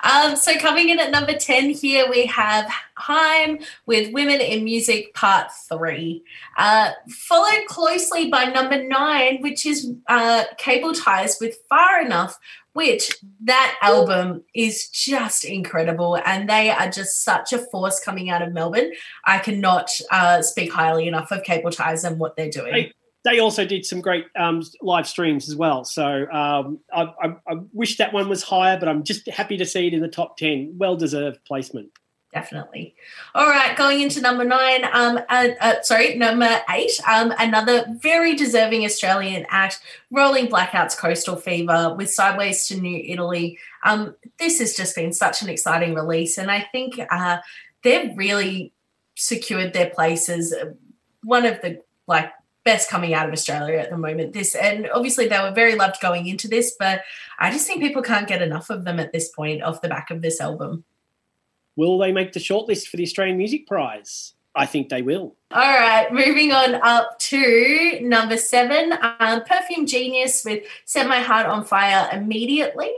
Um, so coming in at number 10 here, we have Haim with Women in Music Part 3. Uh, followed closely by number 9, which is uh, Cable Ties with Far Enough, which that album is just incredible. And they are just such a force coming out of Melbourne. I cannot uh, speak highly enough of Cable Ties and what they're doing. Hey they also did some great um, live streams as well. So um, I, I, I, wish that one was higher, but I'm just happy to see it in the top 10. Well deserved placement. Definitely. All right, going into number nine, um, uh, uh, sorry, number eight, um, another very deserving Australian act, Rolling Blackouts Coastal Fever with Sideways to New Italy. Um, this has just been such an exciting release, and I think uh, they've really secured their place as one of the like best coming out of Australia at the moment. This and obviously they were very loved going into this, but I just think people can't get enough of them at this point off the back of this album. Will they make the shortlist for the Australian Music Prize? I think they will. All right, moving on up to number seven, um, Perfume Genius with Set My Heart on Fire Immediately.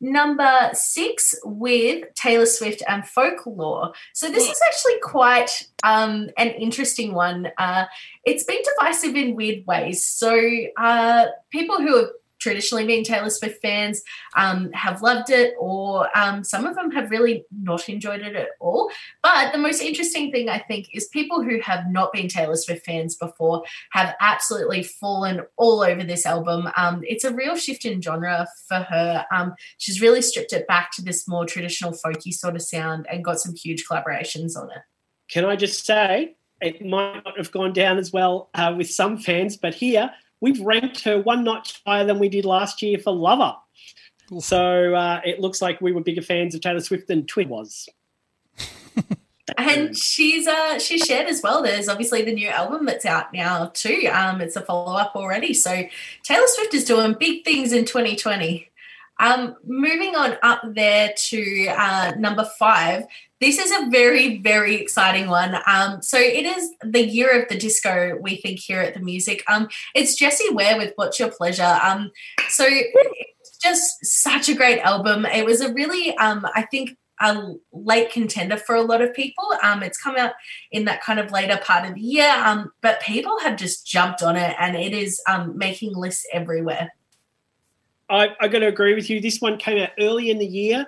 Number six with Taylor Swift and Folklore. So this is actually quite um, an interesting one. Uh, it's been divisive in weird ways. So uh, people who have traditionally been Taylor Swift fans um, have loved it, or um, some of them have really not enjoyed it at all. But the most interesting thing, I think, is people who have not been Taylor Swift fans before have absolutely fallen all over this album. Um, it's a real shift in genre for her. Um, she's really stripped it back to this more traditional folky sort of sound and got some huge collaborations on it. Can I just say, it might not have gone down as well uh, with some fans, but here we've ranked her one notch higher than we did last year for Lover. Cool. So uh, it looks like we were bigger fans of Taylor Swift than Twin was. and she's uh she's shared as well. There's obviously the new album that's out now too. Um, it's a follow up already. So Taylor Swift is doing big things in 2020. Um, moving on up there to uh, number five, this is a very, very exciting one. Um, so it is the year of the disco, we think here at the music. Um, it's Jessie Ware with What's Your Pleasure. Um, so it's just such a great album. It was a really, um, I think, a late contender for a lot of people. Um, it's come out in that kind of later part of the year, um, but people have just jumped on it and it is um, making lists everywhere. I, I got to agree with you. This one came out early in the year.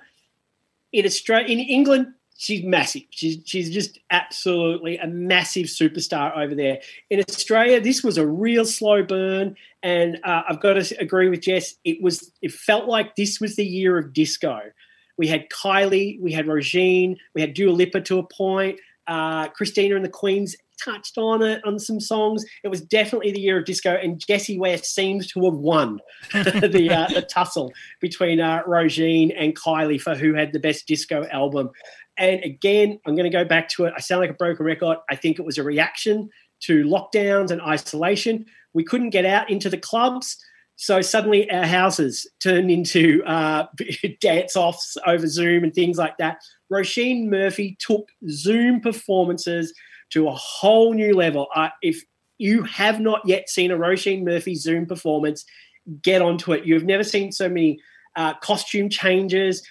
In Australia, in England, she's massive. She's she's just absolutely a massive superstar over there. In Australia, this was a real slow burn, and uh, I've got to agree with Jess. It was it felt like this was the year of disco. We had Kylie, we had Roisin, we had Dua Lipa to a point. Uh, Christine and the Queens touched on it on some songs. It was definitely the year of disco, and Jessie Ware seems to have won the uh, the tussle between uh, Roisin and Kylie for who had the best disco album. And again, I'm going to go back to it. I sound like a broken record. I think it was a reaction to lockdowns and isolation. We couldn't get out into the clubs. So suddenly our houses turned into uh, dance offs over Zoom and things like that. Roisin Murphy took Zoom performances to a whole new level. Uh, if you have not yet seen a Roisin Murphy Zoom performance, get onto it. You've never seen so many uh, costume changes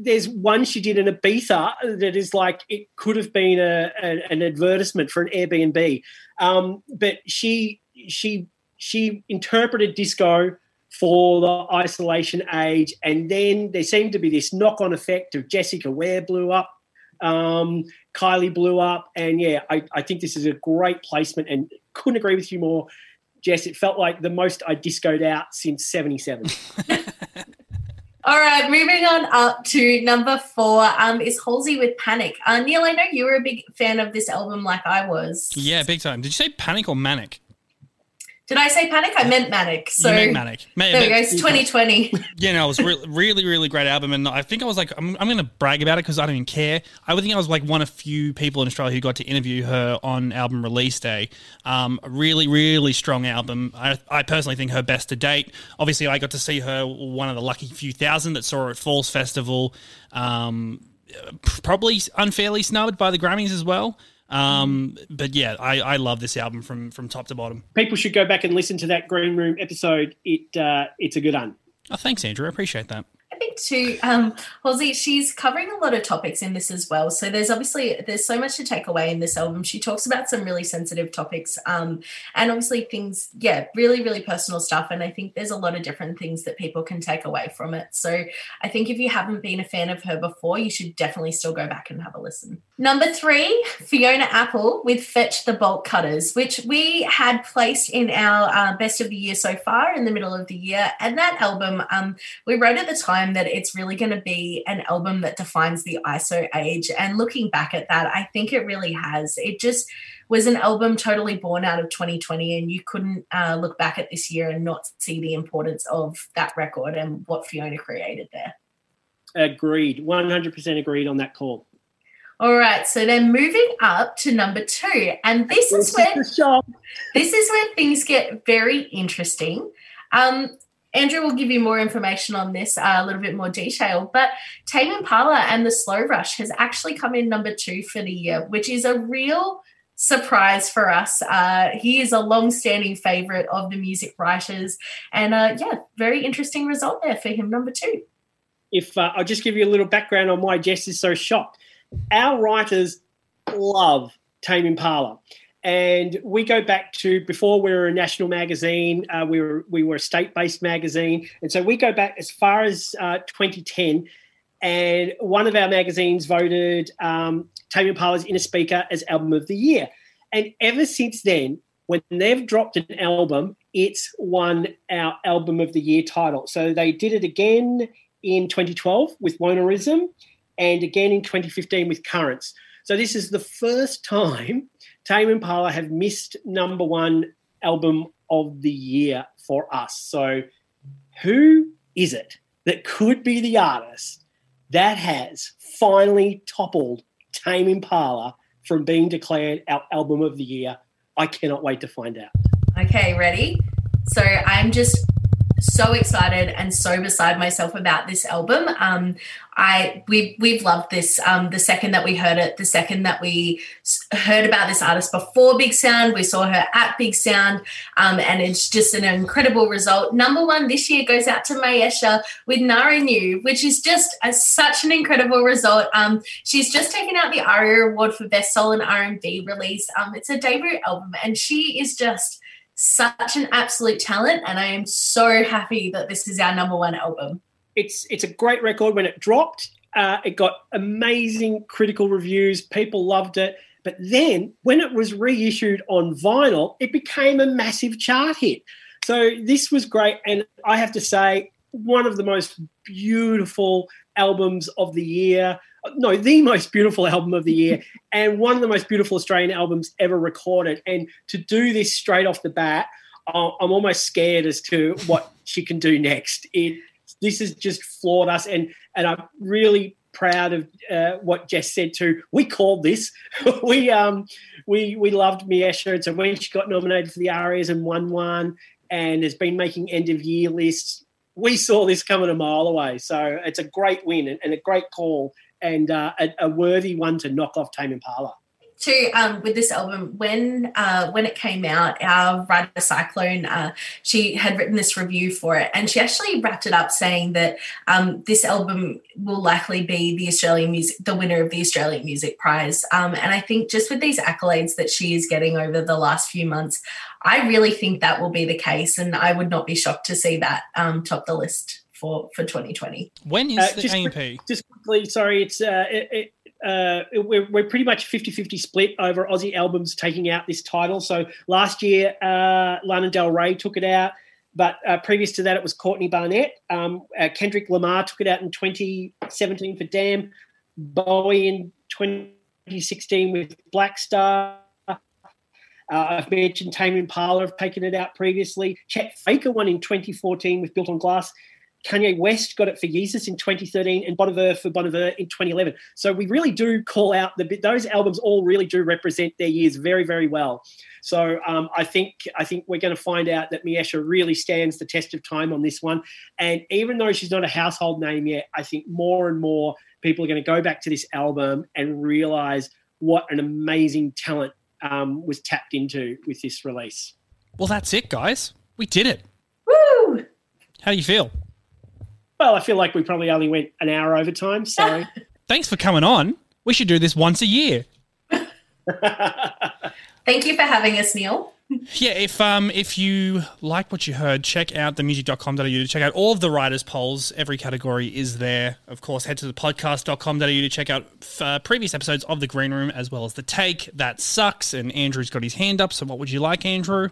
there's one she did in Ibiza that is like it could have been a, a an advertisement for an Airbnb, um, but she she she interpreted disco for the isolation age, and then there seemed to be this knock on effect of Jessica Ware blew up, um, Kylie blew up, and yeah, I, I think this is a great placement, and couldn't agree with you more. Jess, it felt like the most I discoed out since 77. All right, moving on up to number four um, is Halsey with Panic. Uh, Neil, I know you were a big fan of this album like I was. Yeah, big time. Did you say Panic or Manic? Did I say panic? I meant manic. So you meant manic. there we go. It's 2020. Yeah, no, it was re- really, really great album, and I think I was like, I'm, I'm going to brag about it because I don't even care. I would think I was like one of few people in Australia who got to interview her on album release day. Um, really, really strong album. I, I personally think her best to date. Obviously, I got to see her one of the lucky few thousand that saw her at Falls Festival. Um, probably unfairly snubbed by the Grammys as well. Um, but yeah, I, I love this album from from top to bottom. People should go back and listen to that Green Room episode. It uh, it's a good one. Oh, thanks, Andrew. I appreciate that. I think too, um, Halsey, she's covering a lot of topics in this as well. So there's obviously there's so much to take away in this album. She talks about some really sensitive topics, um, and obviously things, yeah, really, really personal stuff. And I think there's a lot of different things that people can take away from it. So I think if you haven't been a fan of her before, you should definitely still go back and have a listen. Number three, Fiona Apple with Fetch the Bolt Cutters, which we had placed in our uh, best of the year so far in the middle of the year. And that album, um, we wrote at the time time that it's really going to be an album that defines the ISO age. And looking back at that, I think it really has. It just was an album totally born out of 2020, and you couldn't uh, look back at this year and not see the importance of that record and what Fiona created there. Agreed. 100% agreed on that call. All right, so then moving up to number two, and this is where this is where things get very interesting. Um, Andrew will give you more information on this, uh, a little bit more detail. But Tame Impala and the Slow Rush has actually come in number two for the year, which is a real surprise for us. Uh, he is a long-standing favorite of the music writers, and uh, yeah, very interesting result there for him, number two. If uh, I'll just give you a little background on why Jess is so shocked our writers love Tame Impala. And we go back to before we were a national magazine, uh, we were we were a state-based magazine, and so we go back as far as uh, 2010. And one of our magazines voted um, Tame Impala's Innerspeaker as Album of the Year. And ever since then, when they've dropped an album, it's won our Album of the Year title. So they did it again in 2012 with Lonerism and again in 2015 with Currents. So this is the first time Tame Impala have missed number one album of the year for us. So who is it that could be the artist that has finally toppled Tame Impala from being declared our album of the year? I cannot wait to find out. Okay, ready? So I'm just so excited and so beside myself about this album. Um, I we we've loved this. Um, the second that we heard it, the second that we heard about this artist before Big Sound, we saw her at Big Sound, um, and it's just an incredible result. Number one this year goes out to Miiesha with Nyaaringu, which is just a, such an incredible result. Um, she's just taken out the ARIA Award for Best Soul and R&B release. Um, it's a debut album, and she is just such an absolute talent, and I am so happy that this is our number one album. It's it's a great record. When it dropped, uh, it got amazing critical reviews. People loved it. But then, when it was reissued on vinyl, it became a massive chart hit. So this was great, and I have to say, one of the most beautiful albums of the year no, the most beautiful album of the year and one of the most beautiful Australian albums ever recorded. And to do this straight off the bat, I'm almost scared as to what she can do next. It this has just floored us, and and I'm really proud of uh, what Jess said too. We called this. we um we we loved Miiesha, and so when she got nominated for the ARIAs and won one, and has been making end of year lists, we saw this coming a mile away. So it's a great win and a great call and uh, a, a, worthy one to knock off Tame Impala. To um, with this album, when uh, when it came out, our writer Cyclone, uh, she had written this review for it, and she actually wrapped it up saying that um, this album will likely be the Australian music, the winner of the Australian Music Prize. Um, and I think just with these accolades that she is getting over the last few months, I really think that will be the case, and I would not be shocked to see that um, top the list for for 2020. When is uh, the just AMP? just quickly, sorry, it's uh, it, it, uh, we're, we're pretty much 50-50 split over Aussie albums taking out this title. So last year, uh, Lana Del Rey took it out, but uh, previous to that, it was Courtney Barnett. Um, uh, Kendrick Lamar took it out in 2017 for Damn. Bowie in 2016 with Blackstar. Uh, I've mentioned Tame Impala have taken it out previously. Chet Faker won in 2014 with Built on Glass. Kanye West got it for Yeezus in 2013 and Bon Iver for Bon Iver in 2011. So we really do call out the those albums all really do represent their years very very well. So um, I think I think we're going to find out that Miiesha really stands the test of time on this one. And even though she's not a household name yet, I think more and more people are going to go back to this album and realize what an amazing talent um, was tapped into with this release. Well, that's it, guys. We did it. Woo! How do you feel? Well, I feel like we probably only went an hour over time. So thanks for coming on. We should do this once a year. Thank you for having us, Neil. Yeah, if um if you like what you heard, check out themusic.com.au to check out all of the writers' polls. Every category is there. Of course, head to the podcast.com.au to check out uh, previous episodes of The Green Room as well as The Take. That sucks. And Andrew's got his hand up. So, what would you like, Andrew?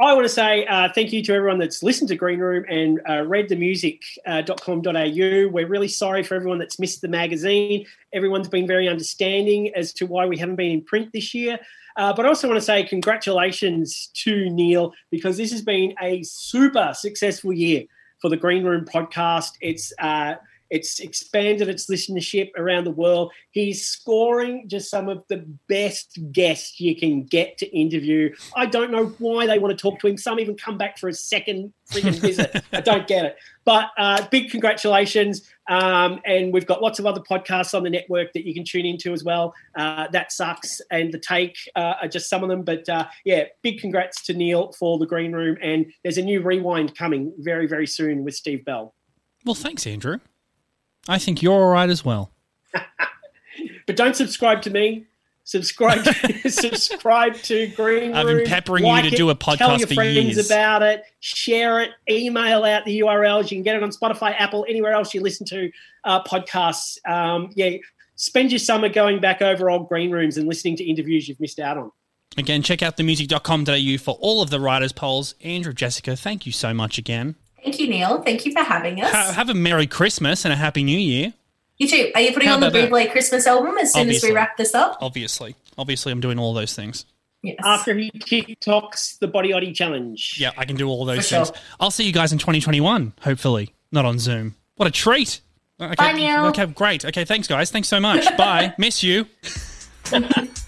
I want to say uh, thank you to everyone that's listened to Green Room and uh, read themusic.com.au. Uh, We're really sorry for everyone that's missed the magazine. Everyone's been very understanding as to why we haven't been in print this year. Uh, but I also want to say congratulations to Neil because this has been a super successful year for the Green Room podcast. It's uh, It's expanded its listenership around the world. He's scoring just some of the best guests you can get to interview. I don't know why they want to talk to him. Some even come back for a second freaking visit. I don't get it. But uh, big congratulations. Um, and we've got lots of other podcasts on the network that you can tune into as well. Uh, that sucks. And The Take uh, are just some of them. But uh, yeah, big congrats to Neil for the green room. And there's a new rewind coming very, very soon with Steve Bell. Well, thanks, Andrew. I think you're all right as well. but don't subscribe to me. Subscribe, subscribe to Green Room. I've been peppering like you to it, do a podcast tell your friends years. about it. Share it. Email out the URLs. You can get it on Spotify, Apple, anywhere else you listen to uh, podcasts. Um, yeah, spend your summer going back over old green rooms and listening to interviews you've missed out on. Again, check out themusic.com.au for all of the writers' polls. Andrew, Jessica, thank you so much again. Thank you, Neil. Thank you for having us. Ha- have a Merry Christmas and a Happy New Year. You too. Are you putting How on the about that? Buble Christmas album as soon Obviously. as we wrap this up? Obviously. Obviously, I'm doing all those things. Yes. After he TikToks the Body Oddy Challenge. Yeah, I can do all those For sure. things. I'll see you guys in 2021, hopefully. Not on Zoom. What a treat. Okay, Bye, Neil. Okay, great. Okay, thanks, guys. Thanks so much. Bye. Miss you.